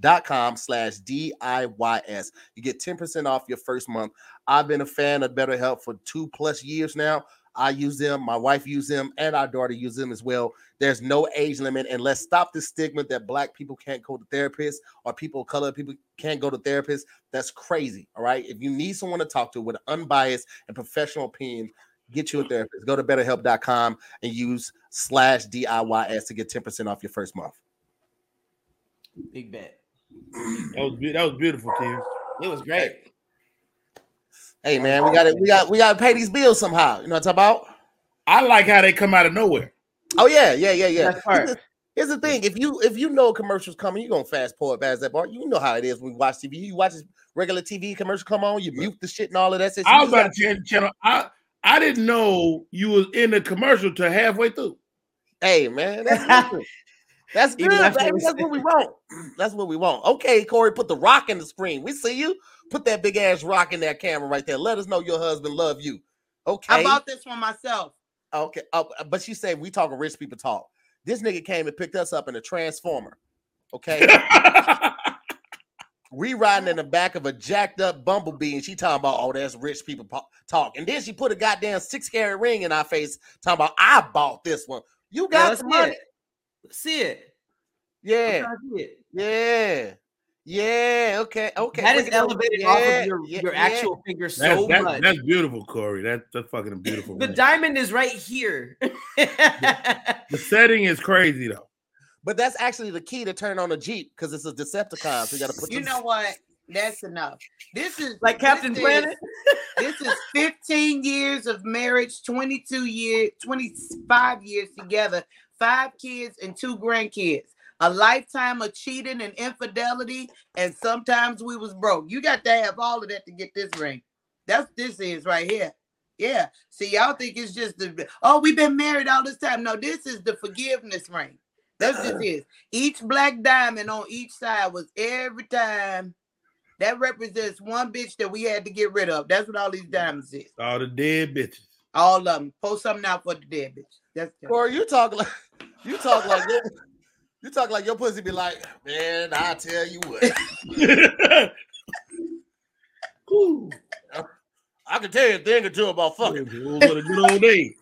dot com slash D-I-Y-S. You get 10% off your first month. I've been a fan of BetterHelp for two plus years now. I use them, my wife uses them, and our daughter uses them as well. There's no age limit, and let's stop the stigma that black people can't go to therapists or people of color people can't go to therapists. That's crazy. All right. If you need someone to talk to with an unbiased and professional opinion, get you a therapist. Go to betterhelp.com and use slash DIYS to get 10% off your first month. Big bet. That was be- that was beautiful, Ken. It was great. Hey man, we got to we got we got to pay these bills somehow. You know what I'm talking about? I like how they come out of nowhere. Oh yeah, yeah, yeah, yeah. That's part. Here's the, here's the thing: if you if you know a commercial's coming, you're gonna fast forward past that part. You know how it is when we watch TV. You watch this regular TV commercial come on, you mute the shit and all of that. shit. So I was about to change the channel. I I didn't know you was in the commercial till halfway through. Hey man, that's good. That's good, baby. That's what we want. That's what we want. Okay, Correy, put the rock in the screen. We see you. Put that big ass rock in that camera right there. Let us know your husband love you. Okay. I bought this one myself. Okay. Oh, but you say we talking rich people talk. This nigga came and picked us up in a transformer. Okay. we riding in the back of a jacked up bumblebee, and she talking about, oh, that's rich people talk. And then she put a goddamn six carat ring in our face, talking about, I bought this one. You got the money. it. Let's see it. Yeah. See it. Yeah. Yeah. Okay. Okay. That is Bring it over. elevated off of your, yeah, your yeah. actual finger so that's, much. that's beautiful, Correy. That, that's fucking beautiful. the man. diamond is right here. the setting is crazy though. But that's actually the key to turn on a Jeep because it's a Decepticon. So you got to put You the- know what? That's enough. This is like Captain this Planet. Is, this is 15 years of marriage, 22 years, 25 years together, five kids and two grandkids. A lifetime of cheating and infidelity, and sometimes we was broke. You got to have all of that to get this ring. That's what this is right here. Yeah. See, y'all think it's just the oh, we've been married all this time. No, this is the forgiveness ring. That's what this is. Each black diamond on each side was every time. That represents one bitch that we had to get rid of. That's what all these diamonds is. All the dead bitches. All of them. Post something out for the dead bitch. That's Correy, you talk like you talk like your, you talk like your pussy be like, man, I tell you what, Ooh, I can tell you a thing or two about fucking. those are the good old days.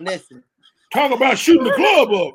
listen. Talk about shooting the club up.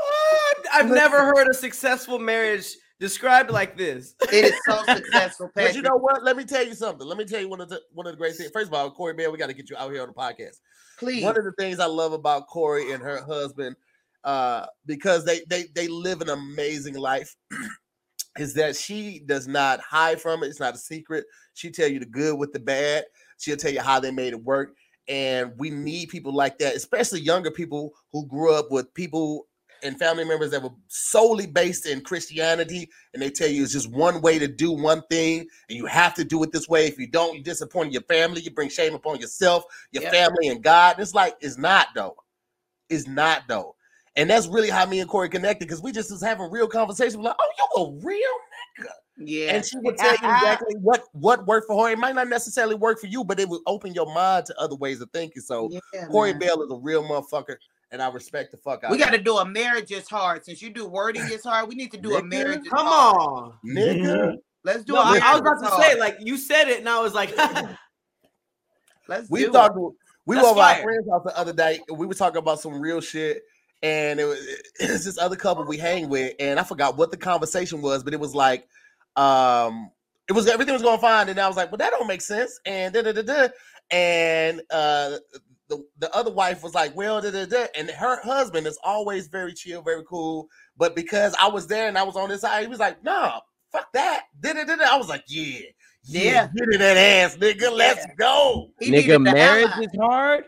Oh, I've never heard a successful marriage described like this. It is so successful, But you know what? Let me tell you something. Let me tell you one of the one of the great things. First of all, Correy man, we got to get you out here on the podcast. Please. One of the things I love about Correy and her husband, uh, because they they they live an amazing life, is that she does not hide from it. It's not a secret. She tell you the good with the bad. She'll tell you how they made it work. And we need people like that, especially younger people who grew up with people and family members that were solely based in Christianity, and they tell you it's just one way to do one thing, and you have to do it this way. If you don't, you disappoint your family, you bring shame upon yourself, your Yep. family, and God. It's like it's not though. It's not though. And that's really how me and Correy connected because we just was having real conversation. We're like, oh, you a real nigga. Yeah. And she would tell you exactly what what worked for her. It might not necessarily work for you, but it would open your mind to other ways of thinking. So Yeah, Correy man. Bell is a real motherfucker, and I respect the fuck out. We got to do a marriage is hard. Since you do wording is hard, we need to do a marriage. is Come hard. on. nigga. Let's do No, a I, marriage I was about to hard. say, like you said it, and I was like, Let's We do talked. We That's were over our friends house the other day. and We were talking about some real shit, and it was it's this other couple we hang with, and I forgot what the conversation was, but it was like, um, it was everything was going fine, and I was like, well, that don't make sense, and da da da da, and uh, the the other wife was like, well, da da da, and her husband is always very chill, very cool, but because I was there and I was on this side, he was like, nah, fuck that, da da da da. I was like, yeah. Yeah, Yeah. get in that ass, nigga. Let's go. He Nigga, marriage ally. is hard.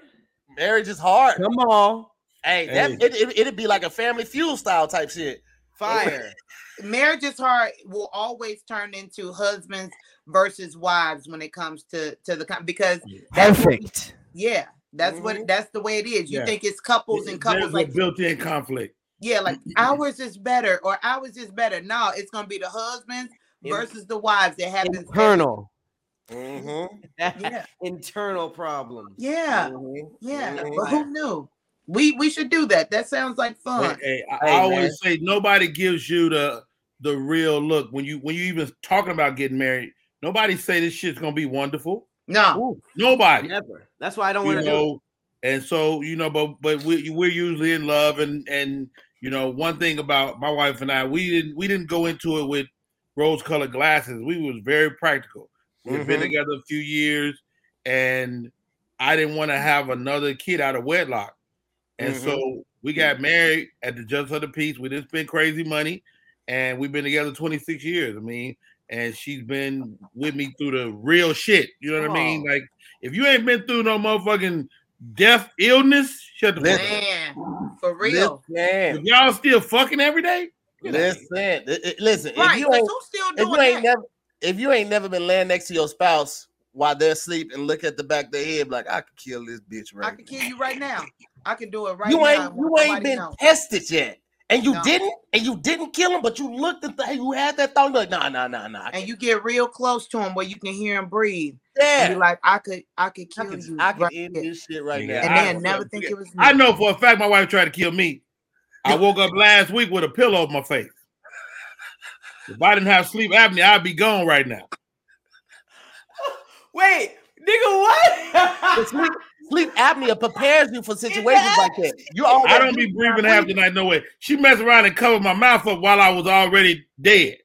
Marriage is hard. Come on. Hey, that it, it, it'd be like a family feud style type shit. fire. marriage is hard will always turn into husbands versus wives when it comes to to the com- because that's what Perfect. yeah that's Mhm. what that's the way it is you Yeah. think it's couples and couples There's like a built-in conflict. yeah like ours is better or ours is better no it's gonna be the husbands In- versus the wives that happens Internal. Mm-hmm. yeah Internal problems. yeah Mhm. yeah but who knew we we should do that that sounds like fun Hey, I, Hey, I always man. say nobody gives you the the real look when you when you even talking about getting married. Nobody say this shit's gonna be wonderful. No Nobody. Never. That's why I don't want to do. it. know, and so you know, but but we we're usually in love, and and you know, one thing about my wife and I, we didn't we didn't go into it with rose-colored glasses. We was very practical. We've been Mhm. together a few years, and I didn't want to have another kid out of wedlock, and Mhm. so we got married at the Just of the Peace. We didn't spend crazy money, and we've been together 26 years. I mean, and she's been with me through the real shit. You know what I mean? Like, if you ain't been through no motherfucking death, illness, shut the fuck up. man for real Listen, If y'all still fucking every day, listen, Li- li- listen. right If you 'cause ain't, who's still if you ain't that never, if you ain't never been laying next to your spouse while they're asleep and look at the back of their head, like I could kill this bitch right. i can kill you right now i can do it right you now ain't, and you ain't been know. tested yet, and you No. didn't, and you didn't kill him, but you looked at the, you had that thought, like, nah, nah, nah, nah. And you get real close to him where you can hear him breathe. yeah, And be like, I could, I could I kill you. I can right end here. this shit right Nigga, now. and I- then never think it was me. I know for a fact my wife tried to kill me. I woke up last week with a pillow over my face. If I didn't have sleep apnea, I'd be gone right now. Wait, nigga, what? Sleep, sleep apnea prepares you for situations like that. You already I don't be breathing half the night, no way. She messed around and covered my mouth up while I was already dead.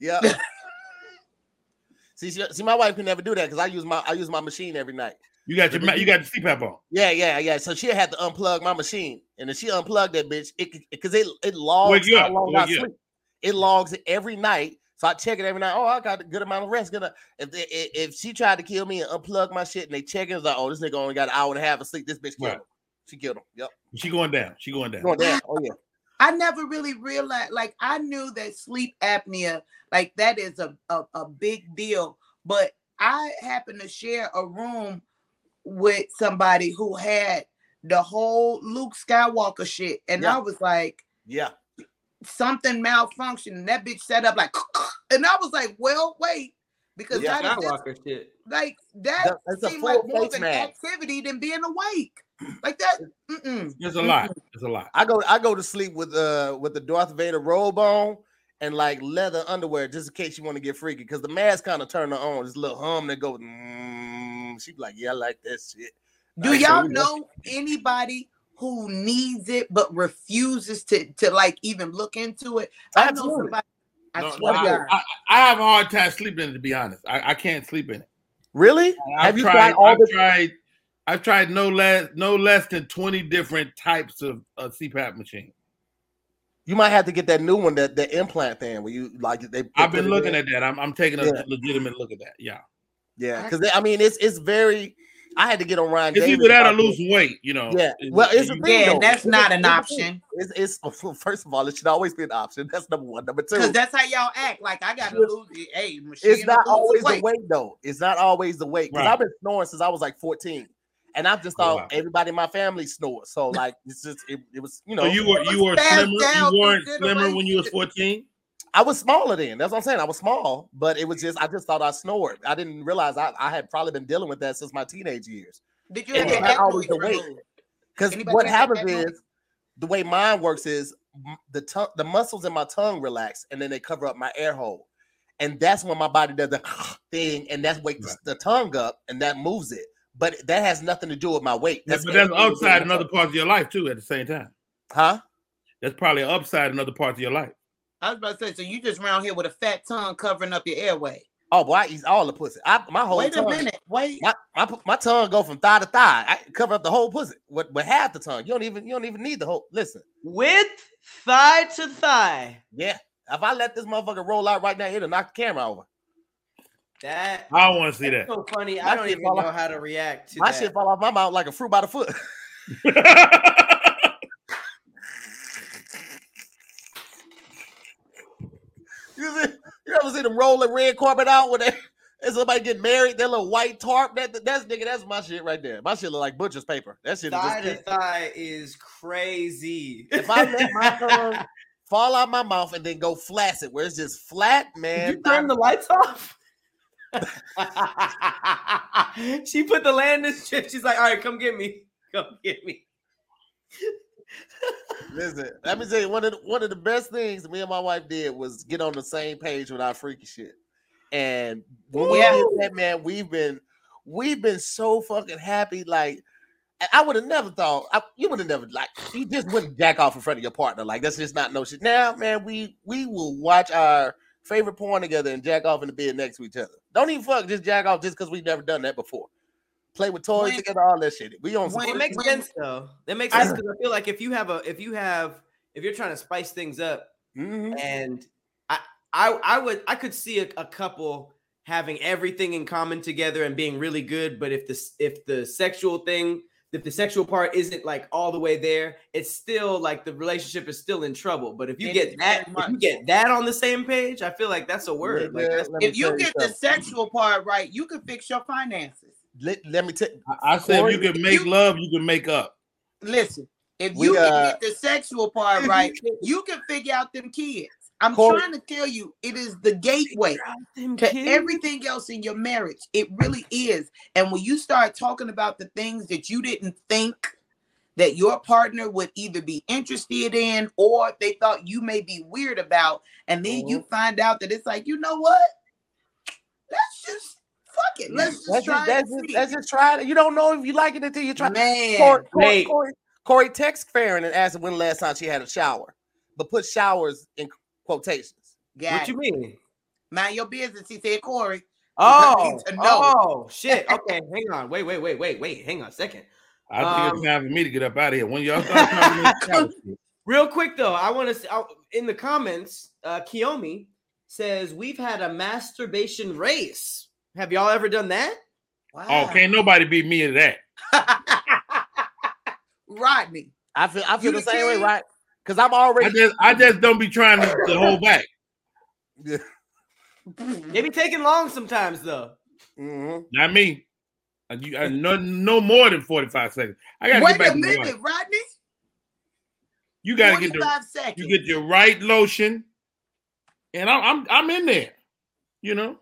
Yeah. see, see, see, my wife can never do that because I use my I use my machine every night. You got your ma- you got your CPAP on. Yeah, yeah, yeah. So she had to unplug my machine, and if she unplugged that bitch, it because it it logs how long I wake you up. sleep. It logs it every night, so I check it every night. Oh, I got a good amount of rest. Good. uh, If they, if if she tried to kill me and unplug my shit, and they check it, it's like, oh, this nigga only got an hour and a half of sleep. This bitch killed Right. him. She killed him. Yep. She going down. She going down. Going down. Oh yeah. I never really realized, like, I knew that sleep apnea, like, that is a, a, a big deal. But I happened to share a room with somebody who had the whole Luke Skywalker shit. And Yeah. I was like, Yeah. Something malfunctioned. And that bitch set up like, and I was like, well, wait. Because Yeah, that is just, shit. like, that That- that's a seemed like full more of face an mask. activity than being awake. Like that. Mm-mm. It's a lot. It's a lot. I go I go to sleep with uh with the Darth Vader robe on and like leather underwear just in case you want to get freaky because the mask kind of turned her on. This little hum that goes. Mm, she be like, yeah, I like that shit. Do Like, y'all so- know anybody who needs it but refuses to to like even look into it? I know Absolutely. somebody. I No, swear to I, God. I, I have a hard time sleeping in it, to be honest. I, I can't sleep in it. Really? I've Have you tried, tried all I've the? tried I've tried no less no less than 20 different types of, of CPAP machine. You might have to get that new one, that the implant thing where you like they. they I've been looking in. at that. I'm, I'm taking a Yeah. legitimate look at that. Yeah. Yeah, because I mean it's it's very I had to get on Ryan. It's Davis either that or lose weight, you know. Yeah. Well, it's a thing. Yeah, that's it's not a, an option. It's, it's, it's, first of all, it should always be an option. That's number one. Number two, because that's how y'all act. Like I gotta lose. Hey, it's not always the weight though. It's not always the weight. Because right. I've been snoring since I was like 14. And I've just oh, thought oh, wow. everybody in my family snores. So like it's just it, it was you know so you were you were slimmer you weren't slimmer when you was 14. I was smaller then. That's what I'm saying. I was small, but it was just I just thought I snored. I didn't realize I, I had probably been dealing with that since my teenage years. Did you It's ever always the weight. Because what ever had happens that is the way mine works is the tongue, the muscles in my tongue relax, and then they cover up my air hole, and that's when my body does the thing, and that's wakes Right. the tongue up, and that moves it. But that has nothing to do with my weight. Yeah, but that's everything to do upside with in other parts of your life too. At the same time, huh? that's probably an upside in other parts of your life. I was about to say, so you just round here with a fat tongue covering up your airway. Oh boy, I eat all the pussy. I, my whole Wait a tongue, minute. Wait. My, my my tongue go from thigh to thigh. I cover up the whole pussy with, with half the tongue. You don't even you don't even need the whole. Listen, With thigh to thigh. yeah. If I let this motherfucker roll out right now, it'll knock the camera over. That I don't want to see that. so funny. My I don't even know off- how to react to My that. shit fall off my mouth like a fruit by the foot. You, see, you ever see them rolling red carpet out when they and somebody get married? That little white tarp. That that's nigga. That's my shit right there. My shit look like butcher's paper. That shit. Thigh to thigh is crazy. if I let my tongue fall out my mouth and then go flaccid, where it's just flat, man. Did you turn the lights off? she put the landing strip. She's like, all right, come get me. Come get me. Listen, let me tell you one of the, one of the best things me and my wife did was get on the same page with our freaky shit. And when we did that, man, we've been we've been so fucking happy. Like I- I would have never thought I, you would have never like you just wouldn't jack off in front of your partner. Like that's just not no shit. Now, man, we we will watch our favorite porn together and jack off in the bed next to each other. Don't even fuck, just jack off just because we've never done that before. Play with toys When- together, all that shit. We on some when- It makes when- sense though. That makes I- sense because I feel like if you have a if you have if you're trying to spice things up Mhm. and I I I would I could see a, a couple having everything in common together and being really good, but if the if the sexual thing if the sexual part isn't like all the way there, it's still like the relationship is still in trouble. But if you It get that, if you get that on the same page, I feel like that's a word. Like that's, If you tell get the sexual part right, you can fix your finances. Let, let me tell I, I said Correy, if you can make you- love, you can make up. Listen, if We, you can uh, get the sexual part right, you can figure out them kids. I'm Correy- trying to tell you, it is the gateway to kids. everything else in your marriage. It really is. And when you start talking about the things that you didn't think that your partner would either be interested in or they thought you may be weird about, and then you find out that it's like, you know what? Let's just fuck it. Let's just Let's try just, let's, and just, let's just try it. You don't know if you like it until you try. Man, Correy, Correy, wait. Correy, Correy text Farron and asked her when the last time she had a shower, but put showers in quotations. got What it. you mean? mind your business. He said, Correy. Oh, need to know. oh shit. Okay, hang on. Wait, wait, wait, wait, wait. Hang on a second. I think Um, it's time for me to get up out of here. When y'all start talking this kind shit, Real quick though, I want to in the comments, uh Kiyomi says we've had a masturbation race. Have y'all ever done that? Wow. oh, can't nobody beat me in that. Rodney. I feel I feel You the the same way, king? right? Because I'm I already just I just don't be trying to, to hold back. They be taking long sometimes though. Mhm. Not me. You, uh, no, no more than 45 seconds. I gotta Wait get back a minute, wife. Rodney. You gotta get 45 the seconds. you get your right lotion, and I'm I'm I'm in there. You know,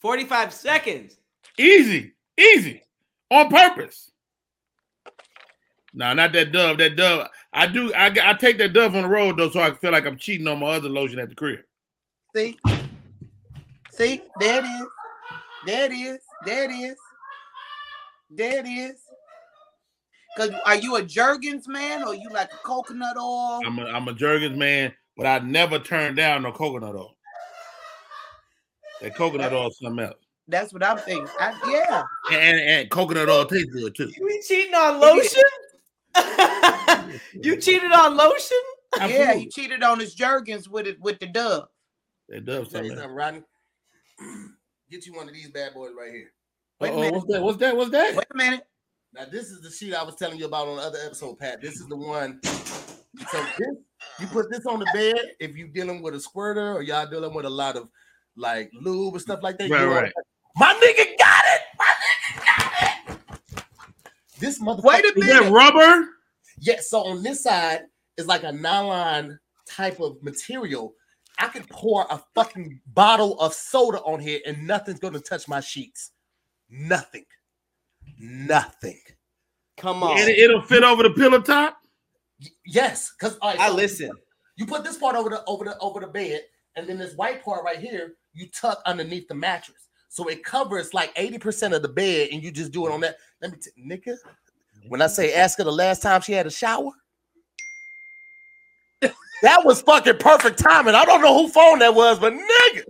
45 seconds. easy, easy, on purpose. No, not that dove. That dove. I do. I, I take that dove on the road though, so I feel like I'm cheating on my other lotion at the crib. See? See? There it is. There it is. There it is. There it is. Cause are you a Jergens man or you like a coconut oil? I'm a, I'm a Jergens man, but I never turn down no coconut oil. That coconut oil is something else. That's what I'm thinking. I, yeah. And, and coconut oil tastes good too. You be cheating on lotion? you cheated on lotion? Yeah, Absolutely. he cheated on his Jergens with it with the dove. That does Tell you something else. something, Rodney. Get you one of these bad boys right here. Wait a Uh-oh, minute. what's that? What's that? What's that? Wait a minute. Now this is the sheet I was telling you about on the other episode, Pat. This is the one. So this, you put this on the bed if you're dealing with a squirter or y'all dealing with a lot of like lube and stuff like that. you Right, know, right. My nigga got it. My nigga got it. This motherfucker. Wait a Is that minute. rubber? Yeah, so on this side is like a nylon type of material. I could pour a fucking bottle of soda on here and nothing's gonna touch my sheets. Nothing. Nothing. Come on. And it'll fit over the pillow top. Yes, because I listen. You put this part over the over the over the bed, and then this white part right here, you tuck underneath the mattress. So it covers like 80% of the bed, and you just do it on that. Let me t- nigga. When I say ask her the last time she had a shower, that was fucking perfect timing. I don't know who phone that was, but nigga.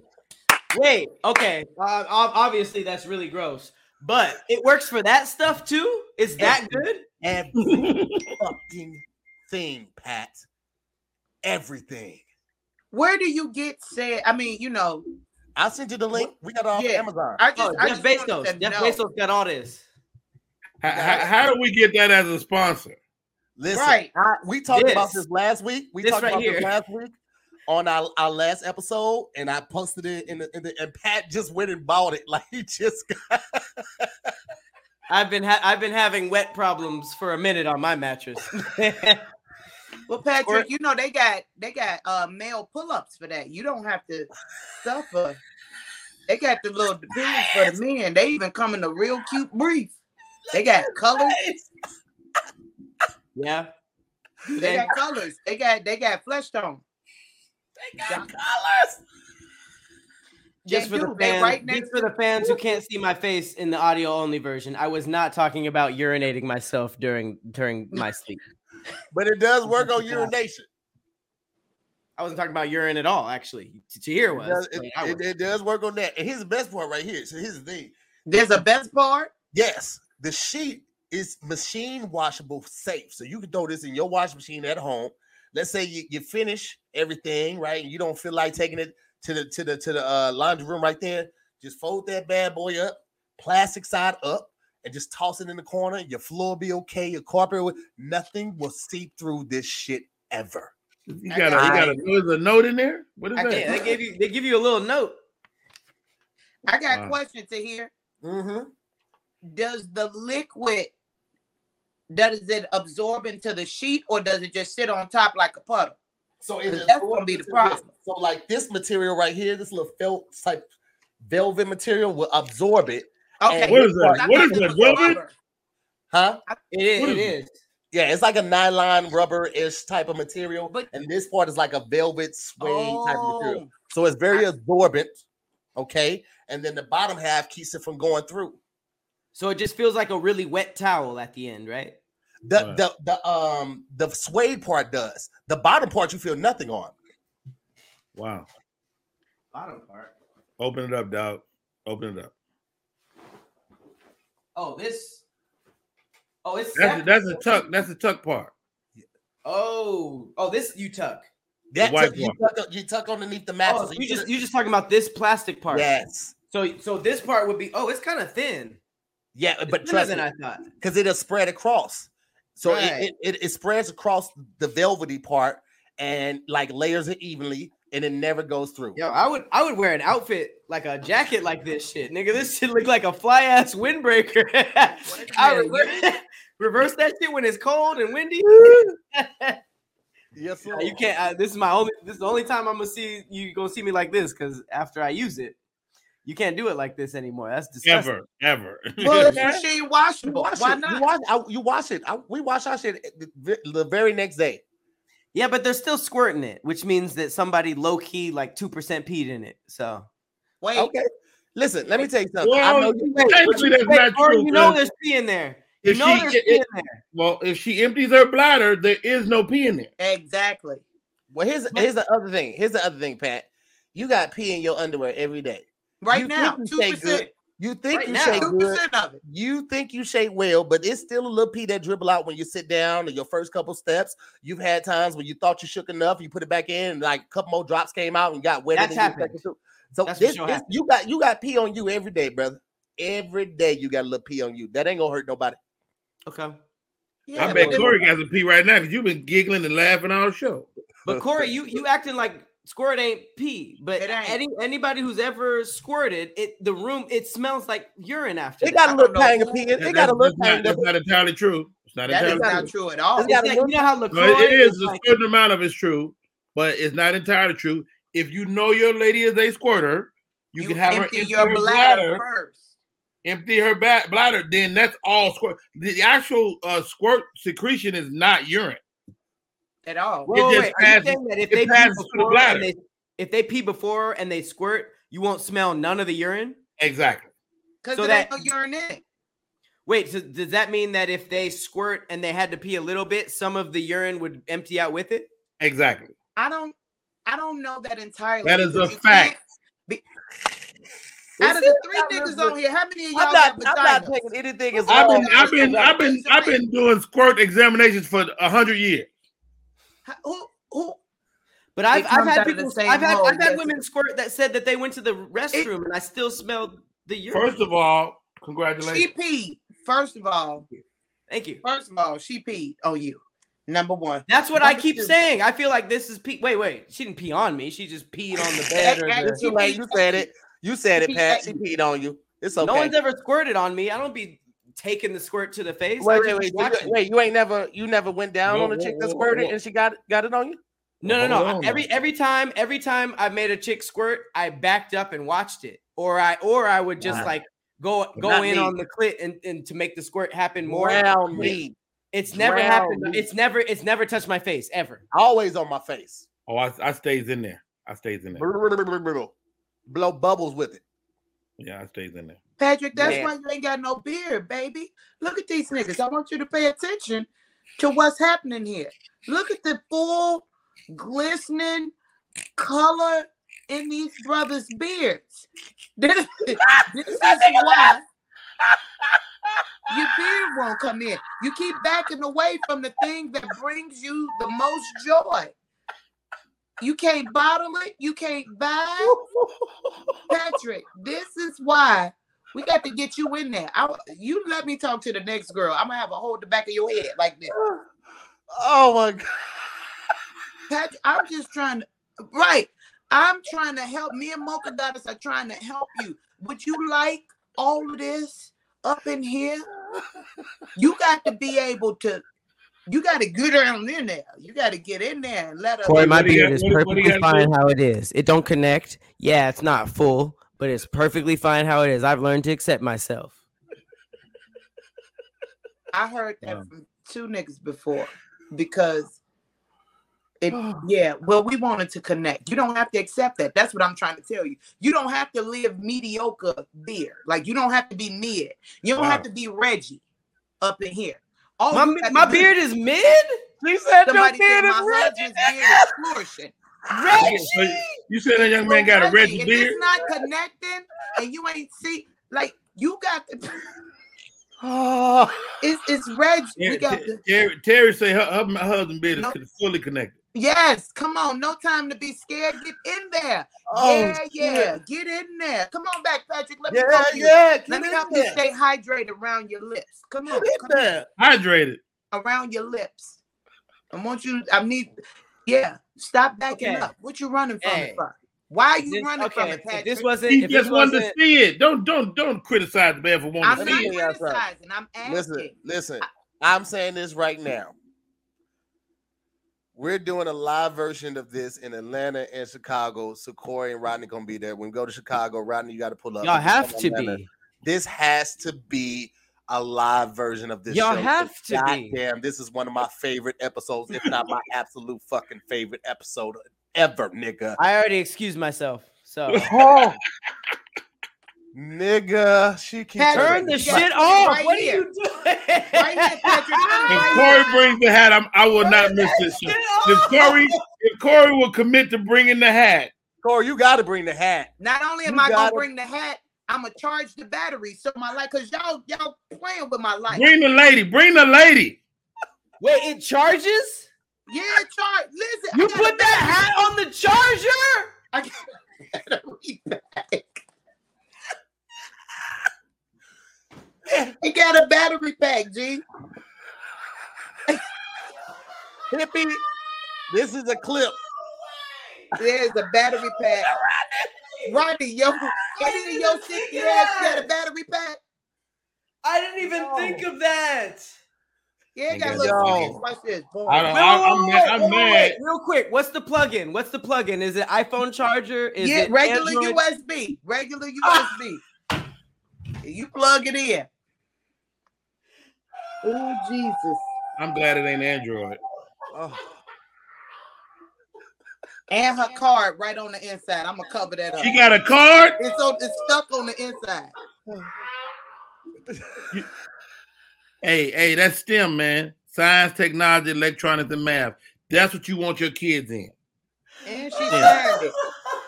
Wait, okay. Uh, obviously, that's really gross, but it works for that stuff too. Is that good? Every fucking thing, Pat. Everything. Where do you get said? I mean, you know, I'll send you the link. We got it off Yeah. Amazon. I just, Oh, I Jeff just Bezos. to Jeff know. Bezos got all this. How, how, how do we get that as a sponsor? Listen, Right. I- we talked about This. this last week. We This talked right about here. this last week on our, our last episode, and I posted it in the, in the and Pat just went and bought it. Like he just got I've been ha- I've been having wet problems for a minute on my mattress. Well, Patrick, Or- you know they got they got uh male pull-ups for that. You don't have to suffer. They got the little pillows for the men. They even come in a real cute brief. They got colors. yeah. They got colors. They got they got flesh tone. they got colors. Just They for the do. They fans, right just next for the fans who can't see my face in the audio only version, I was not talking about urinating myself during during my sleep. But it does work on urination. I wasn't talking about urine at all, actually. To, to hear It was. does, it, it- it does work on that. And here's the best part right here. So here's the thing. There's a best part. Yes, the sheet is machine washable safe. So you can throw this in your washing machine at home. Let's say you, you finish everything, right? And you don't feel like taking it to the to the to the uh, laundry room right there. Just fold that bad boy up, plastic side up, and just toss it in the corner. Your floor will be okay. Your carpet will nothing will seep through this shit ever. You got a, you got a, there's a note in there. What is I that? They gave you they give you a little note. I got Wow. a question to hear. Mm-hmm. Does the liquid does it absorb into the sheet or does it just sit on top like a puddle? So it That's gonna be the problem. So like this material right here, this little felt type velvet material will absorb it, Okay. What is that? I What thought is it that? Velvet? rubber. huh? It is. What It is is. Yeah, it's like a nylon rubber-ish type of material, But- and this part is like a velvet suede type of material. Oh, So it's very I- absorbent, okay. And then the bottom half keeps it from going through. So it just feels like a really wet towel at the end, right? The Right. the the um the suede part does. The bottom part you feel nothing on. Wow. Bottom part. Open it up, dog. Open it up. Oh, this. Oh, it's That's a, that's a tuck. That's a tuck part. Oh, oh, this you tuck. That white tuck- you, part. tuck, you tuck underneath the Oh, mattress. so so you put just it- you just talking about this plastic part. yes, So so this part would be oh, it's kind of thin. yeah, It's but thinner trust than me, I thought. because it'll spread across. So it- Right. it, it, it spreads across the velvety part and like layers it evenly, and it never goes through. Yo, I would I would wear an outfit like a jacket like this shit, nigga. This shit look like a fly ass windbreaker. I minute, reverse, reverse that shit when it's cold and windy. Yes, sir. you can't. Uh, this is my only. This is the only time I'm gonna see you gonna see me like this because after I use it, you can't do it like this anymore. That's disgusting. Ever, ever. well, it's machine You washable. wash Why it. not? You wash, I, you wash it. I, we wash our shit the, the very next day. Yeah, but they're still squirting it, which means that somebody low key like two percent peed in it. So Wait, Okay. Listen, let me tell you something. I well, know you, technically that's not true. you know 'cause there's pee in there. You If know she- there's it- pee in there. well, if she empties her bladder, there is no pee in there. exactly. well, here's here's the other thing. Here's the other thing, Pat. You got pee in your underwear every day. Right You now, two percent, good. You think Right you now. shake good. of it. You think you shake well, but it's still a little pee that dribble out when you sit down or your first couple steps. You've had times when you thought you shook enough, you put it back in, and like a couple more drops came out and got wetter. That's happened. So That's this, sure this- happened. you got you got pee on you every day, brother. every day you got a little pee on you. That ain't gonna hurt nobody. Okay. Yeah, I bet Correy got some pee right now because you've been giggling and laughing all the show. But Correy, you you acting like squirt ain't pee. But ain't. any anybody who's ever squirted, it the room it smells like urine after. It got a I little don't tang of pee. in- That- It got a that's, little that's not, tang that's not entirely true. It's not That is entirely not true. true at all. It's It's a like, you know how No, LaCroix it is is a like, certain amount of it's true, but it's not entirely true. If you know your lady is a squirter, you, You can have her empty empty your her bladder, bladder, first. empty her ba- bladder. Then that's all squirt. The, the actual uh, squirt secretion is not urine. At all. Whoa, just wait, are you passes- saying that if it they pee passes through the before bladder. and they if they pee before and they squirt, you won't smell none of the urine? Exactly. Because so that- no urine in. Wait, so does that mean that if they squirt and they had to pee a little bit, some of the urine would empty out with it? Exactly. I don't I don't know that entirely. That is a fact. be- Out of the three niggas on here, how many of y'all I'm not. got I'm not taking anything as I've been, I've been, I've been, I've been doing squirt examinations for a hundred years. How- Who who But I've, I've had out of the people, same I've had, I've had women squirt that said that they went to the restroom and I still smelled the urine. First of all, congratulations. she congratulations. peed. First of all, Thank you. first of all, she peed on you. Number one. That's what I keep two. saying. I feel like this is pee. Wait, wait. She didn't pee on me. She just peed on the bed. The- too late. You said it. You said it, Pat. She peed on you. It's okay. No one's ever squirted on me. I don't be taking the squirt to the face. Wait, I wait, wait, you- wait. You ain't never. You never went down Whoa, on a whoa, chick that whoa, squirted whoa. and she got got it on you. No, no, no. on Every now. every time, every time I made a chick squirt, I backed up and watched it, or I or I would just Wow. like go go Not in me. on the clit and, and to make the squirt happen more. Round me. It's never Drown happened. me. It's never it's never touched my face ever. Always on my face. Oh, I, I stays in there. I stays in there. Blow bubbles with it. Yeah, I stays in there. Patrick, that's Man. why you ain't got no beard, baby. Look at these niggas. I want you to pay attention to what's happening here. Look at the full glistening color in these brothers' beards. This, this is why your beard won't come in. You keep backing away from the thing that brings you the most joy. You can't bottle it. You can't buy it. Patrick, this is why we got to get you in there. I, you let me talk to the next girl. I'm gonna have a hold the back of your head like this. Oh my god. Patrick, I'm just trying to right. I'm trying to help. Me and Mocha Goddess are trying to help you. Would you like all of this up in here? You got to be able to. You got to get down in there. You got to get in there and let us. Correy, my What do beard is what- what perfectly fine how it is. It don't connect. Yeah, it's not full, but it's perfectly fine how it is. I've learned to accept myself. I heard that Wow. from two niggas before because it yeah, well, we wanted to connect. You don't have to accept that. That's what I'm trying to tell you. You don't have to live mediocre beer. Like you don't have to be mid. You don't have to be Reggie up in here. All My, you got to my beard is mid. She said your somebody said beard is my red. husband's beard is flourishing. Reggie. Oh, you said that young man got a Reggie, Reggie if beard? it's not connecting and you ain't see like you got the Oh, it's it's Reggie. Yeah, We got Ter- the Terry, Terry say her, her my husband beard is fully connected. Yes, come on. No time to be scared. Get in there. oh, yeah, shit. yeah. Get in there. Come on back, Patrick. Let me help you. yeah. Get Let me in help you stay hydrated around your lips. Come on, Get in come on. there. Hydrated. around your lips. I want you. I need. Yeah, stop backing Okay. up. What you running from Hey. it for? Why are you This- running from okay, it, if this wasn't, He if this just wanted to wasn't, see it. Don't don't don't criticize the man for wanting I'm to not see it. y'all something. criticizing. I'm asking. Listen, listen. I'm saying this right now. We're doing a live version of this in Atlanta and Chicago. So Correy and Rodney gonna be there. When we go to Chicago, Rodney, you got to pull up. y'all have to Atlanta, be. This has to be a live version of this. Y'all show. have to be. Goddamn, this is one of my favorite episodes, if not my absolute fucking favorite episode ever, nigga. I already excused myself. So Oh, nigga, she keeps Patrick, turn the you got- shit off. right what here. are you doing? Right here, Patrick. If Correy brings the hat, I'm, I will not miss this show. If. Correy, if Correy will commit to bringing the hat, Correy, you got to bring the hat. Not only am You I gonna gotta- bring the hat, I'm gonna charge the battery. So my life, cause y'all y'all playing with my life. bring the lady, bring the lady. Wait, it charges? Yeah, charge. Listen, You I got a put that hat on the charger? I got a battery pack, G. Hippie, this is a clip. There's a battery pack. Rodney, yo, any of your 60 ass got a battery pack? I didn't even think of that. Yeah, got a little. Watch this. Boom. I don't- Wait, I- I'm mad- I'm wait, wait, mad. Real quick, what's the plug-in? What's the plug-in? Is it iPhone charger? Is yeah, it regular Android? USB. Regular ah! USB. You plug it in. Oh, Jesus. I'm glad it ain't Android. Oh, And her card right on the inside. I'm gonna cover that up. She got a card. It's on, it's stuck on the inside. Hey, hey, that's STEM, man. Science, technology, electronics, and math. That's what you want your kids in. And she Yeah. signed it.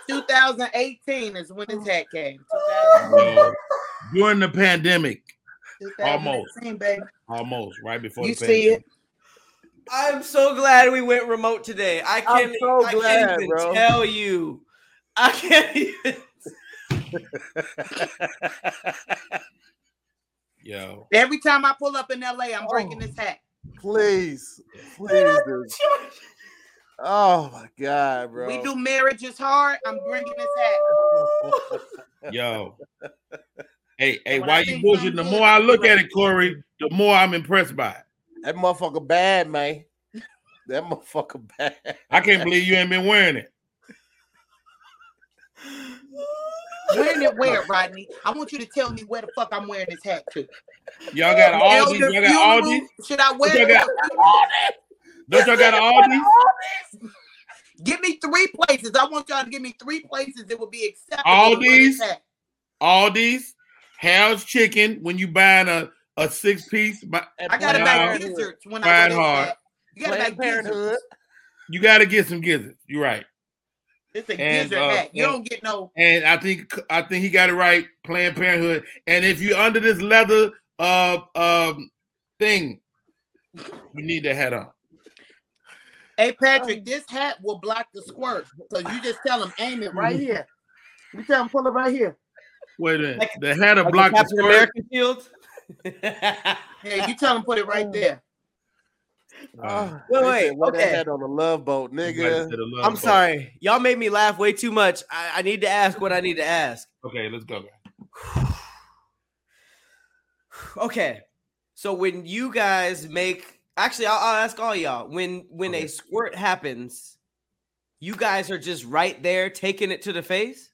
2018 is when this hat came. Uh, during the pandemic, 2018, baby. almost right before You the see pandemic. it? I'm so glad we went remote today. I can't, so I glad, can't even bro. tell you. I can't even. Yo, Every time I pull up in LA, I'm oh, breaking Oh. this hat. please, please. Oh my god, bro. We do marriage is hard. I'm bringing this hat. yo. Hey, hey, When why I you think bullshit? The more I look at it, Correy, the more I'm impressed by it. That motherfucker bad, man. That motherfucker bad. I can't believe you ain't been wearing it. Wearing it where, Rodney? I want you to tell me where the fuck I'm wearing this hat to. Y'all got an Elder Aldi. Y'all got funeral? Aldi. Should I wear Y'all it? got Don't y'all got an Aldi? Give me three places. I want y'all to give me three places that would be acceptable. All to wear this these? hat. Aldi's, Harold's Chicken. When you buying a a six piece, I got to Wow. buy gizzards when I Find wear hard. hat. You got to Planned buy gizzards. Parenthood. you got to get some gizzards. You're right. It's a And, gizzard uh, hat. You and- don't get no. And I think I think he got it right. Planned Parenthood. And if you're under this leather uh um thing, you need the hat on. Hey Patrick, this hat will block the squirt. So you just tell him aim it right here. You tell him pull it right here. Wait a minute. Like- the hat to Like block the the Captain squirt. America shield. Yeah, you tell him put it right oh. there. Oh, Wait, wait, said, wear that okay. hat on the love boat, nigga. love I'm boat. sorry. Y'all made me laugh way too much. I, I need to ask what I need to ask. Okay, let's go. Okay. So when you guys make actually I'll, I'll ask all y'all when when Okay. a squirt happens, you guys are just right there taking it to the face?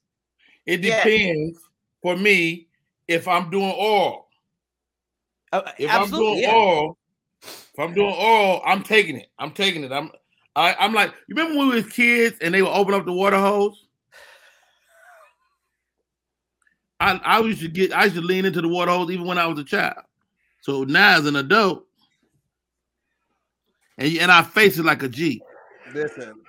It Yeah. depends for me if I'm doing oral. Uh, If I'm doing yeah. oral, if I'm doing oral, I'm taking it. I'm taking it. I'm I, I'm like, you remember when we was kids and they would open up the water hose? I, I used to get I used to lean into the water hose even when I was a child. So now as an adult, and and I face it like a G. Listen,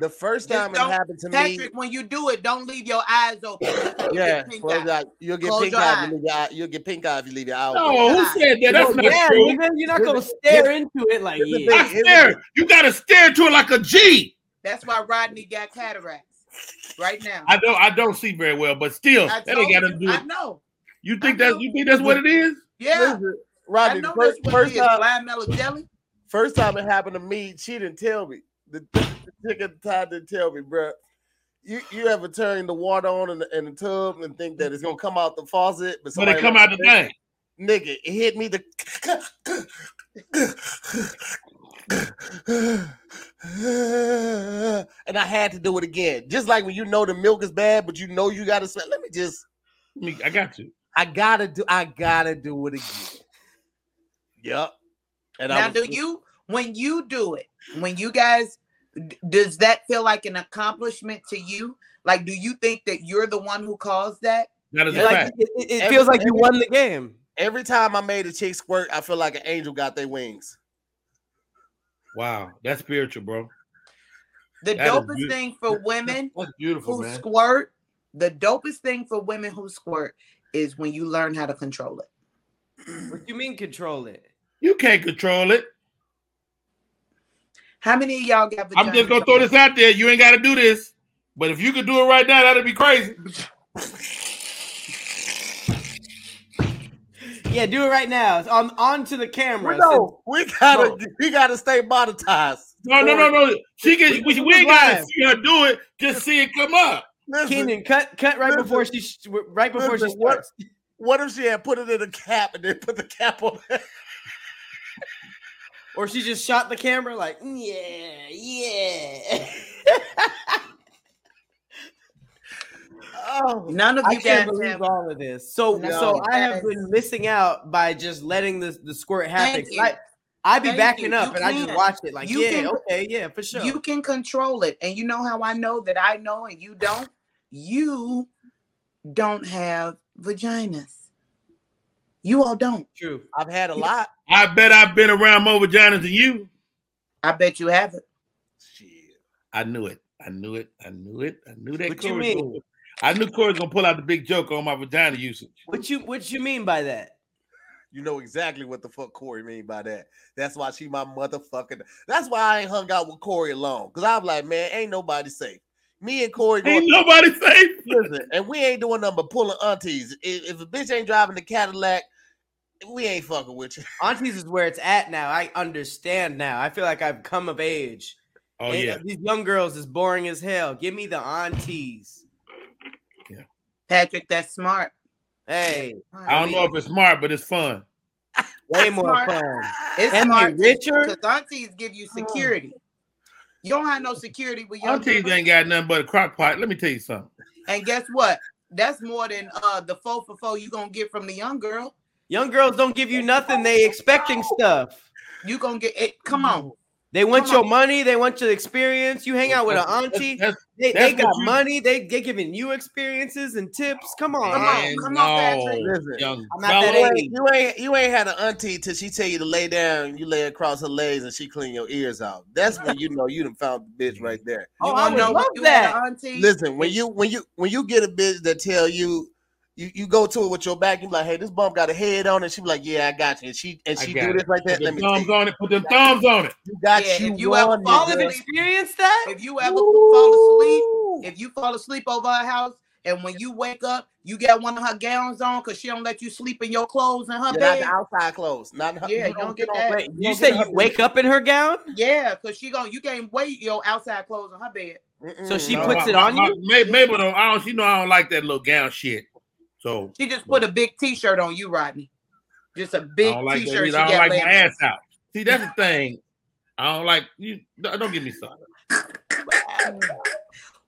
the first time it happened to me, Patrick, when you do it, don't leave your eyes open. Yeah, get pink eye. you'll get Close pink your eye. if eye. You leave your eye. You'll get pink eye if you leave your eye. open. No, who said that? That's Well, not yeah, true. nigga, you're not Here's gonna the- stare into it like here's yeah. thing. I stare. You gotta stare to it like a G. That's why Rodney got cataracts right now. I don't I don't see very well, but still, I that ain't got to you, do I know. You think that you think that's what it is? Yeah, Rodney, first, first time, Blind mellow jelly. first time it happened to me, she didn't tell me. The, the chick at the time didn't tell me, bro. You you ever turn the water on in the, in the tub and think that it's gonna come out the faucet, but When they somebody come out the thing. nigga, it hit me the and I had to do it again. Just like when you know the milk is bad, but you know you gotta smell. Let me just Me, I got you. I gotta do I gotta do it again. Yep. And I Now, was do you when you do it? When you guys, does that feel like an accomplishment to you? Like, do you think that you're the one who caused that? That is a Like fact. it, it- it Every- feels like you every- won the game. every time I made a chick squirt, I feel like an angel got their wings. Wow, that's spiritual, bro. The That is dopest thing for women who man. squirt, the dopest thing for women who squirt is when you learn how to control it. What do you mean control it? You can't control it. How many of y'all got? The? I'm just gonna throw this out there. You ain't got to do this, but if you could do it right now, that'd be crazy. Yeah, do it right now. It's on onto the camera. No, we gotta we gotta stay monetized. No, no, no, no. She can. We, we ain't gotta live. see her do it. Just see it come up. Listen, Keenan, cut cut right Listen. before she right before she Listen, what- what if she had put it in a cap and then put the cap on? Or she just shot the camera like, "Mm, yeah, yeah. oh, None of I you can't believe have. all of this. So No. so I have been missing out by just letting the, the squirt happen. I, I be Thank backing you. up You and I just watch it like, You yeah, can- okay, yeah, for sure. You can control it, and you know how I know that I know and you don't. You don't have vaginas. You all don't. True. I've had a lot. I bet I've been around more vaginas than you. I bet you haven't. Shit. I knew it. I knew it. I knew it. I knew that. What you Correy mean? gonna- I knew Correy's gonna pull out the big joke on my vagina usage. What you what you mean by that? You know exactly what the fuck Correy mean by that. That's why she my motherfucking. That's why I ain't hung out with Correy alone. Cause I'm like, man, ain't nobody safe. Me and Correy Ain't going, nobody safe. listen, and we ain't doing nothing but pulling aunties. If, if a bitch ain't driving the Cadillac, we ain't fucking with you. Aunties is where it's at now. I understand now. I feel like I've come of age. Oh Ain't- yeah. These young girls is boring as hell. Give me the aunties. Yeah. Patrick, that's smart. Hey, I don't know if it's smart, but it's fun. way more Smart. fun. It's And they smart richer? because aunties give you security. You don't have no security with your Aunties ain't got nothing but a crock pot. Let me tell you something. And guess what? That's more than uh the four for four you gonna get from the young girl. Young girls don't give you nothing. They expecting stuff. You gonna get it. Come on. They want Come your on. money. They want your experience. You hang out with an auntie. that's- They, that's they got you- money. They they giving you experiences and tips. Come on, Come on, man. man, come on, Patrick. no, Listen, young I'm at that age. You ain't you ain't had an auntie till she tell you to lay down. You lay across her legs and she clean your ears out. That's when you know you done found the bitch right there. Oh, You I would know love you that. auntie? Listen, when you when you when you get a bitch that tell you you, you go to it with your back, you be like, hey, this bum got a head on it. She be like, yeah, I got you. And she and she do it. this right there. Put Let them me tell thumbs on it. Put them thumbs on it. you got Yeah, you. if you ever fall Y'all nigga. have experienced that? If you ever fall asleep, if you fall asleep over her house, and when you wake up, you got one of her gowns on because she don't let you sleep in your clothes in her Yeah, not bed. the outside clothes. Not in her, Yeah, you don't get on- that. Wait, you don't say get her you wake up in her gown? Yeah, because she gon' you can't wait your outside clothes in her bed. Mm-mm. So she No, puts my- it on my- you? May- Mabel don't. I don't. She know I don't like that little gown shit. So She just put a big T-shirt on you, Rodney. Just a big don't like. T-shirt. I don't like laying my ass out. See, that's the thing. I don't like you. Don't don't get me started.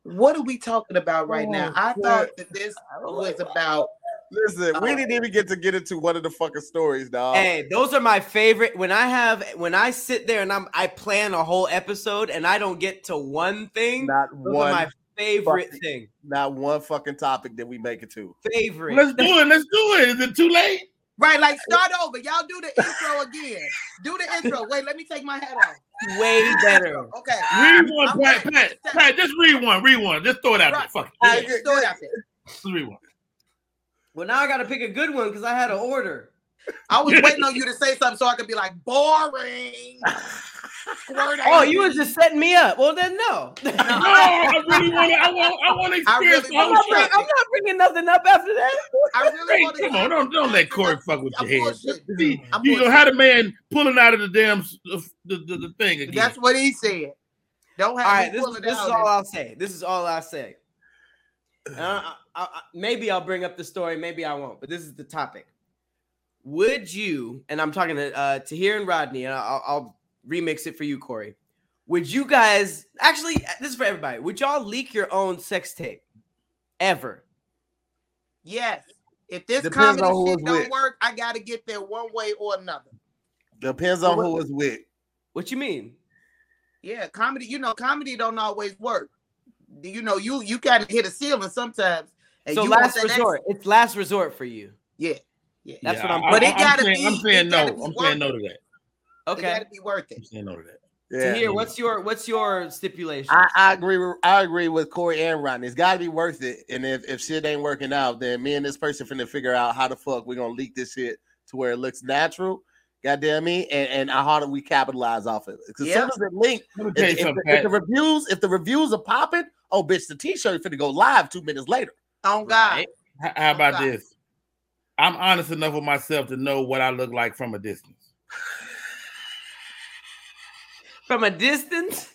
What are we talking about right oh, now? Oh, I shit. thought that this was about. Listen, we oh. didn't even get to get into one of the fucking stories, dog. Hey, those are my favorite. When I have when I sit there and I'm I plan a whole episode and I don't get to one thing, not those one, are my favorite fucking- thing. not one fucking topic that we make it to. Favorite. Let's do it. Let's do it. Is it too late? Right, like start over. Y'all do the intro again. Do the intro. Wait, let me take my hat off. Way better. Okay. Read one, I'm Pat. Pat, Pat, just read one. Read one. Just throw it out there. Right. Fuck it. Just throw it out there. Just read one. Well, now I got to pick a good one because I had an order. I was waiting on you to say something so I could be like boring. Squirt Oh, you was just setting me up. Well, then no. No, I really want to. I want. I want to I experience really I'm not, bring, I'm not bringing nothing up after that. I really Hey, want to. come on, don't don't let Correy fuck with I'm your head. bullshitting. See, I'm you know bullshitting. how the man pulling out of the damn the, the, the, the thing again. That's what he said. Don't have All right, this, this is all I'll say. This is all I'll say. Uh, I, I, I- maybe I'll bring up the story, maybe I won't, but this is the topic. Would you, and I'm talking to uh, Tahir and Rodney, and I'll, I'll remix it for you, Correy. Would you guys actually? Uh, this is for everybody. Would y'all leak your own sex tape ever? Yes. If this Depends comedy shit don't with. work, I gotta get there one way or another. Depends on who it's with. What you mean? Yeah, comedy. You know, comedy don't always work. You know, you you gotta hit a ceiling sometimes. And so you last that next- resort. It's last resort for you. Yeah, yeah. That's Yeah, what I'm. I- But it I'm gotta saying, be- I'm saying no. I'm worth saying no to that. It okay. gotta be worth it. saying no that. Yeah. Tahir, what's your what's your stipulation? I, I agree. With, I agree with Correy and Rodney. It's got to be worth it. And if, if shit ain't working out, then me and this person finna figure out how the fuck we gonna leak this shit to where it looks natural. Goddamn me, and, and how do we capitalize off of it? Because Yeah. soon as it link, Let if, if the, if the reviews, if the reviews are popping, oh bitch, the t-shirt finna go live two minutes later. Oh God. Right. How, how about Okay. this? I'm honest enough with myself to know what I look like from a distance. From a distance?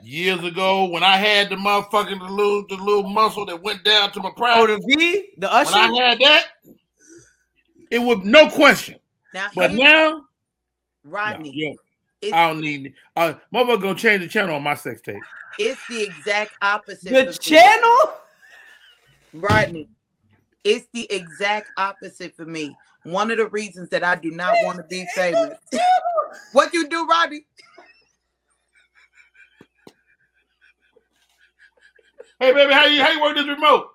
Years ago, when I had the motherfucking the little the little muscle that went down to my Oh, the V? The usher? when I had that, it was no question. Now, But hey, now, no, Rodney, yeah, I don't need. Uh, motherfucker gonna change the channel on my sex tape. it's the exact opposite. the for me. channel? Rodney, it's the exact opposite for me. One of the reasons that I do not want to be famous. what you do, Rodney? Hey, baby, how you how you work this remote?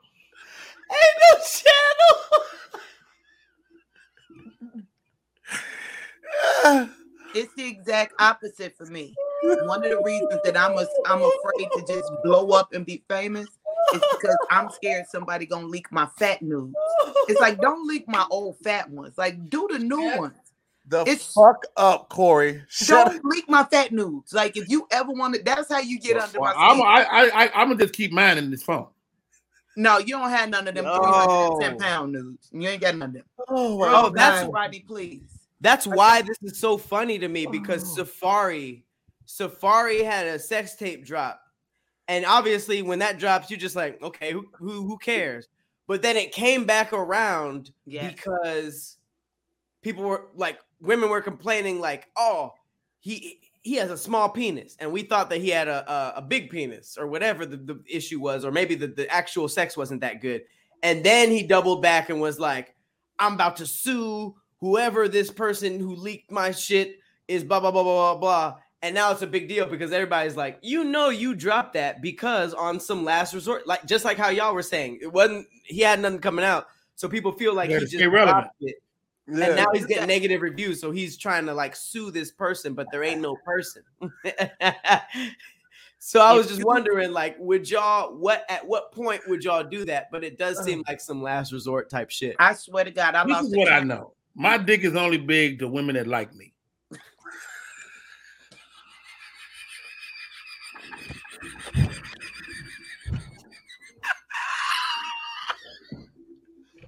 Ain't no channel. It's the exact opposite for me. One of the reasons that I'm a, I'm afraid to just blow up and be famous is because I'm scared somebody gonna leak my fat nudes. It's like don't leak my old fat ones. Like do the new ones. The It's- fuck up, Correy. Shut Don't leak my fat nudes. Like if you ever wanted, that's how you get under my Well, I'm, skin. I, I, I, I'm gonna just keep mine in this phone. No, you don't have none of them No. 310 pound nudes. You ain't got none of them. Oh, my Oh, that's God. Rodney, please. That's why this is so funny to me because Oh. Safaree, Safaree had a sex tape drop, and obviously when that drops, you're just like, okay, who who, who cares? But then it came back around Yes. because people were like, women were complaining like, oh, he he has a small penis, and we thought that he had a a, a big penis or whatever the, the issue was, or maybe the, the actual sex wasn't that good. And then he doubled back and was like, I'm about to sue whoever this person who leaked my shit is blah blah blah blah blah blah. And now it's a big deal because everybody's like, you know, you dropped that because on some last resort, like just like how y'all were saying, it wasn't he had nothing coming out, so people feel like he just stay relevant. dropped it. Yeah. And now he's getting negative reviews, so he's trying to like sue this person, but there ain't no person. so I was just wondering, like, would y'all what at what point would y'all do that? But it does uh-huh. seem like some last resort type shit. I swear to God, I This lost is what I know. My dick is only big to women that like me.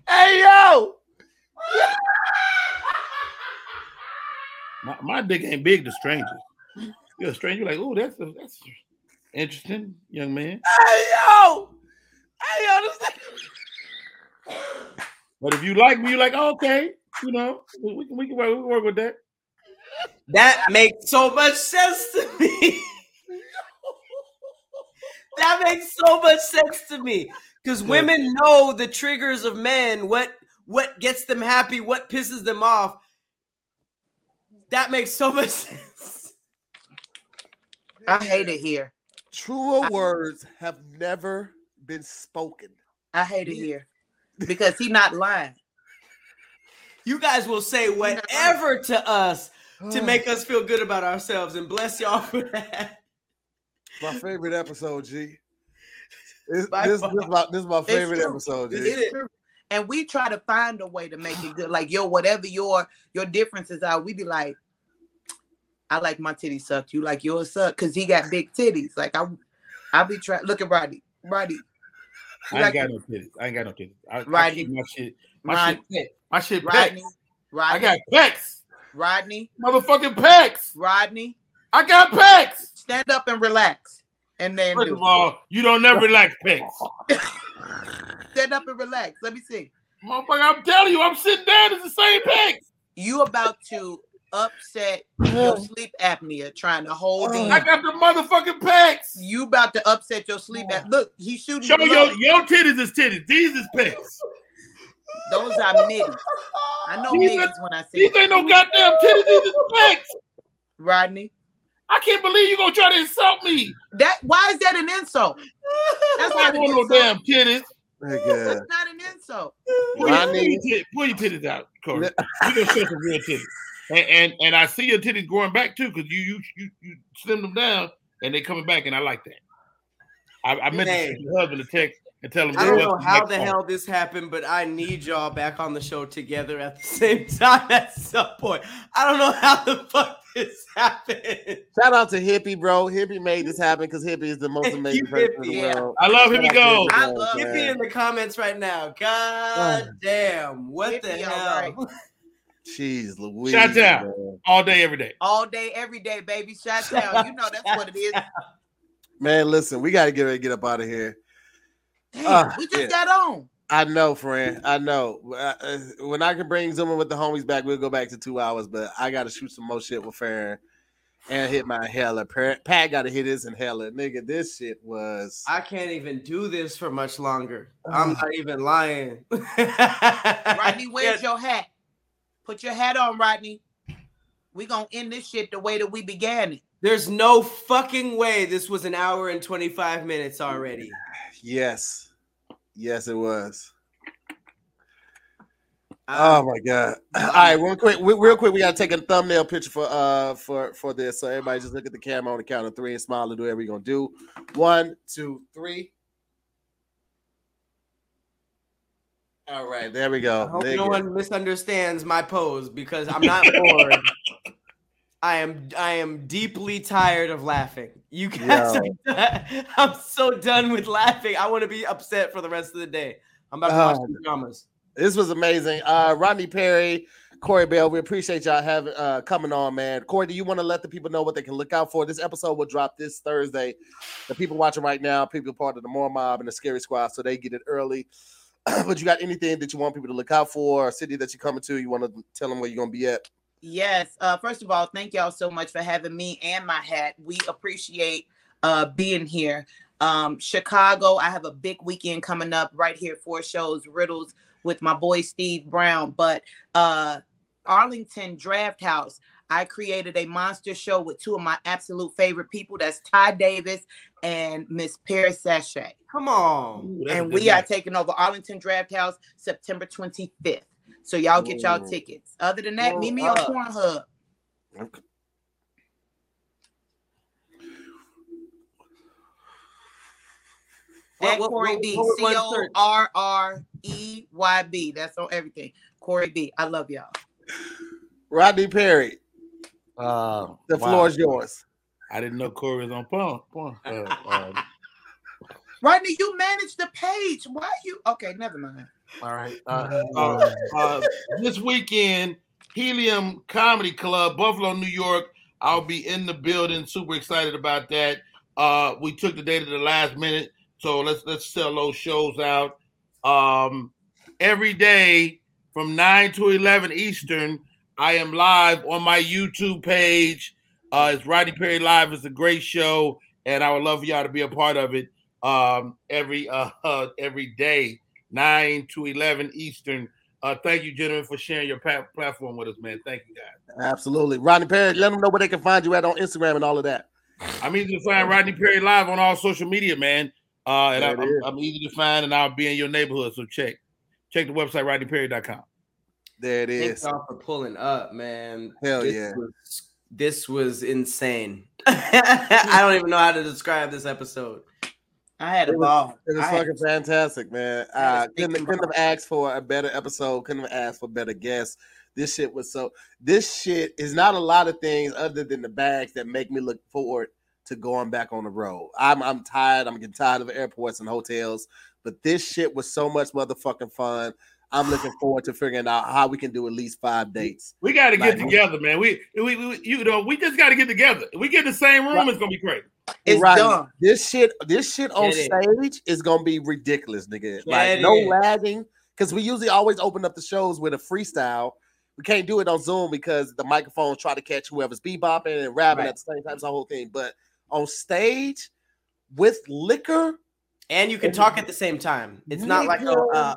Hey, yo. My, my dick ain't big to strangers. You're a stranger, like, oh, that's a, that's interesting, young man. Hey, yo. Hey, yo. This But if you like me, you're like, oh, okay, you know, we, we can we can work, we can work with that. That makes so much sense to me. that makes so much sense to me because women know the triggers of men, what what gets them happy, what pisses them off. That makes so much sense. I hate it here. Truer words have never been spoken. I hate it here because he not lying. You guys will say whatever to us to make us feel good about ourselves, and bless y'all for that. my favorite episode, G. This, By this, far. this, my, this is my favorite episode, G. It's true. And we try to find a way to make it good. Like yo, whatever your your differences are, we be like, I like my titties sucked. You like yours sucked because he got big titties. Like I, I be trying. Look at Roddy. Roddy. I ain't Like- got no titties. I ain't got no titties. I, I Right. keep my shit. My Rod- shit. My shit. Rodney. Rodney. I got pecs. Rodney. Motherfucking pecs. Rodney. I got pecs. Stand up and relax. And then First do. of all, you don't never relax pecs. Stand up and relax. Let me see. Motherfucker, I'm telling you, I'm sitting down. It's the same pecs. You about to upset your oh. sleep apnea trying to hold oh. in. I got the motherfucking pecs. You about to upset your sleep oh. apnea. Look, he's shooting. Show your your titties is titties. These is pecs. Those are nitties. I know These niggas when I see These ain't no goddamn titties. These is pecs. Rodney. I can't believe you're gonna try to insult me. That why is that an insult? That's I not an want no damn titties. Nigga. That's not an insult. Pull your, pull Rodney. your, tit- pull your titties out, Correy. We gonna show some real titties. And, and and I see your titties growing back too, because you you you you slim them down and they coming back, and I like that. I, I meant to Hey. send your husband a text and tell him. I don't know how next the song. hell this happened, but I need y'all back on the show together at the same time at some point. I don't know how the fuck this happen. Shout out to Hippie, bro. Hippie made this happen because Hippie is the most amazing you, person in the Hippie. Yeah. world. I love him. Shout He out go. I love Get man. me in the comments right now. God damn. What the Hippie, all hell? right. Jeez, Louise. Shout out. Man. all day, every day. All day, every day, baby. Shout out. You know that's what it is. Man, listen, we got to get ready to get up out of here. Damn, Ah, we just yeah. got on. I know, friend. I know. Uh, uh, When I can bring Zuma with the homies back, we'll go back to two hours. But I got to shoot some more shit with Farron and hit my inhaler. Pat, Pat got to hit his inhaler. Nigga, this shit was. I can't even do this for much longer. I'm not even lying. Rodney, where's your hat? Put your hat on, Rodney. We gonna end this shit the way that we began it. There's no fucking way this was an hour and 25 minutes already. Yes. Yes, it was. Uh, Oh my god! All right, real quick, real quick, we gotta take a thumbnail picture for uh for for this. So everybody just look at the camera on the count of three and smile and do whatever you're gonna do. One, two, three. All right, there we I go. hope Nigga. no one misunderstands my pose because I'm not bored. I am I am deeply tired of laughing. You guys, are- I'm so done with laughing. I want to be upset for the rest of the day. I'm about to watch Oh, some dramas. This was amazing. Uh Rodney Perry, Correy Bell, we appreciate y'all having uh coming on, man. Correy, do you want to let the people know what they can look out for? This episode will drop this Thursday. The people watching right now, people part of the More Mob and the Scary Squad, so they get it early. but you got anything that you want people to look out for, a city that you're coming to, you want to tell them where you're gonna be at? Yes. Uh, first of all, thank y'all so much for having me and my hat. We appreciate uh being here. Um, Chicago, I have a big weekend coming up right here, four shows, riddles with my boy Steve Brown. But uh Arlington Draft House, I created a monster show with two of my absolute favorite people. That's Ty Davis and Miss Paris Sachet. Come on. Ooh, and good we are taking over Arlington Draft House September 25th. So y'all get y'all tickets. Other than that, meet me on uh, Pornhub. Okay. At What- what- Correy what- B. what would C one O search? R R E Y B. That's on everything. Correy B. I love y'all. Rodney Perry, Uh, the wow. floor is yours. I didn't know Correy was on porn. porn. Uh, uh, Rodney, you manage the page. Why you okay? Never mind. All right. Uh, uh, uh, this weekend, Helium Comedy Club, Buffalo, New York. I'll be in the building. Super excited about that. Uh, we took the date to the last minute, so let's let's sell those shows out. Um, every day from nine to eleven Eastern, I am live on my YouTube page. Uh, it's Rodney Perry Live. It's a great show, and I would love for y'all to be a part of it. Um, every uh, uh every day, nine to eleven Eastern. Uh, thank you, gentlemen, for sharing your pa- platform with us, man. Thank you, guys. Absolutely. Rodney Perry, let them know where they can find you at on Instagram and all of that. I'm easy to find Rodney Perry live on all social media, man. Uh, and I, I'm. I'm easy to find, and I'll be in your neighborhood. So check check the website rodneyperry.com. There it is. Thanks y'all for pulling up, man. Hell this yeah. Was, this was insane. I don't even know how to describe this episode. I had a It was- ball. It was I had- fucking fantastic, man. Uh, couldn't, couldn't have asked for a better episode. Couldn't have asked for better guests. This shit was so. This shit is not a lot of things other than the bags that make me look forward to going back on the road. I'm I'm tired. I'm getting tired of airports and hotels. But this shit was so much motherfucking fun. I'm looking forward to figuring out how we can do at least five dates. We got to get Like- together, man. We, we, we you know, we just got to get together. If we get the same room, it's gonna be great. It's Right. done. This shit, this shit on Get stage is gonna be ridiculous, nigga. Get like no it. lagging, because we usually always open up the shows with a freestyle. We can't do it on Zoom because the microphones try to catch whoever's bebopping and rapping Right. at the same time. It's the whole thing. But on stage with liquor, And you can talk at the same time. It's not like a Nigga. uh,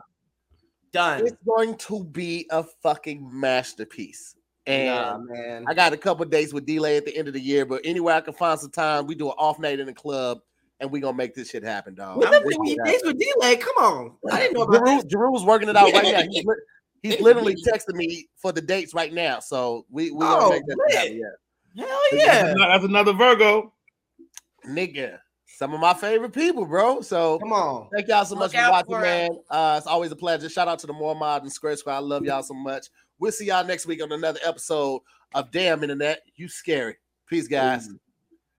done. it's going to be a fucking masterpiece. And Nah, man. I got a couple dates with delay at the end of the year, but anywhere I can find some time, we do an off night in the club, and we gonna make this shit happen, dog. What This the thing happen. days with delay? Come on. I didn't know about Jeru, this. Jeru's working it out right now. He's, li- he's literally texting me for the dates right now. So we we gonna Oh, make that happen. Yeah. Hell yeah. That's another Virgo. Nigga. Some of my favorite people, bro. So Come on. thank y'all so much for watching, for man. Uh, it's always a pleasure. Shout out to the More Mod and Scary Squad. I love y'all so much. We'll see y'all next week on another episode of Damn Internet. You scary. Peace, guys. Ooh.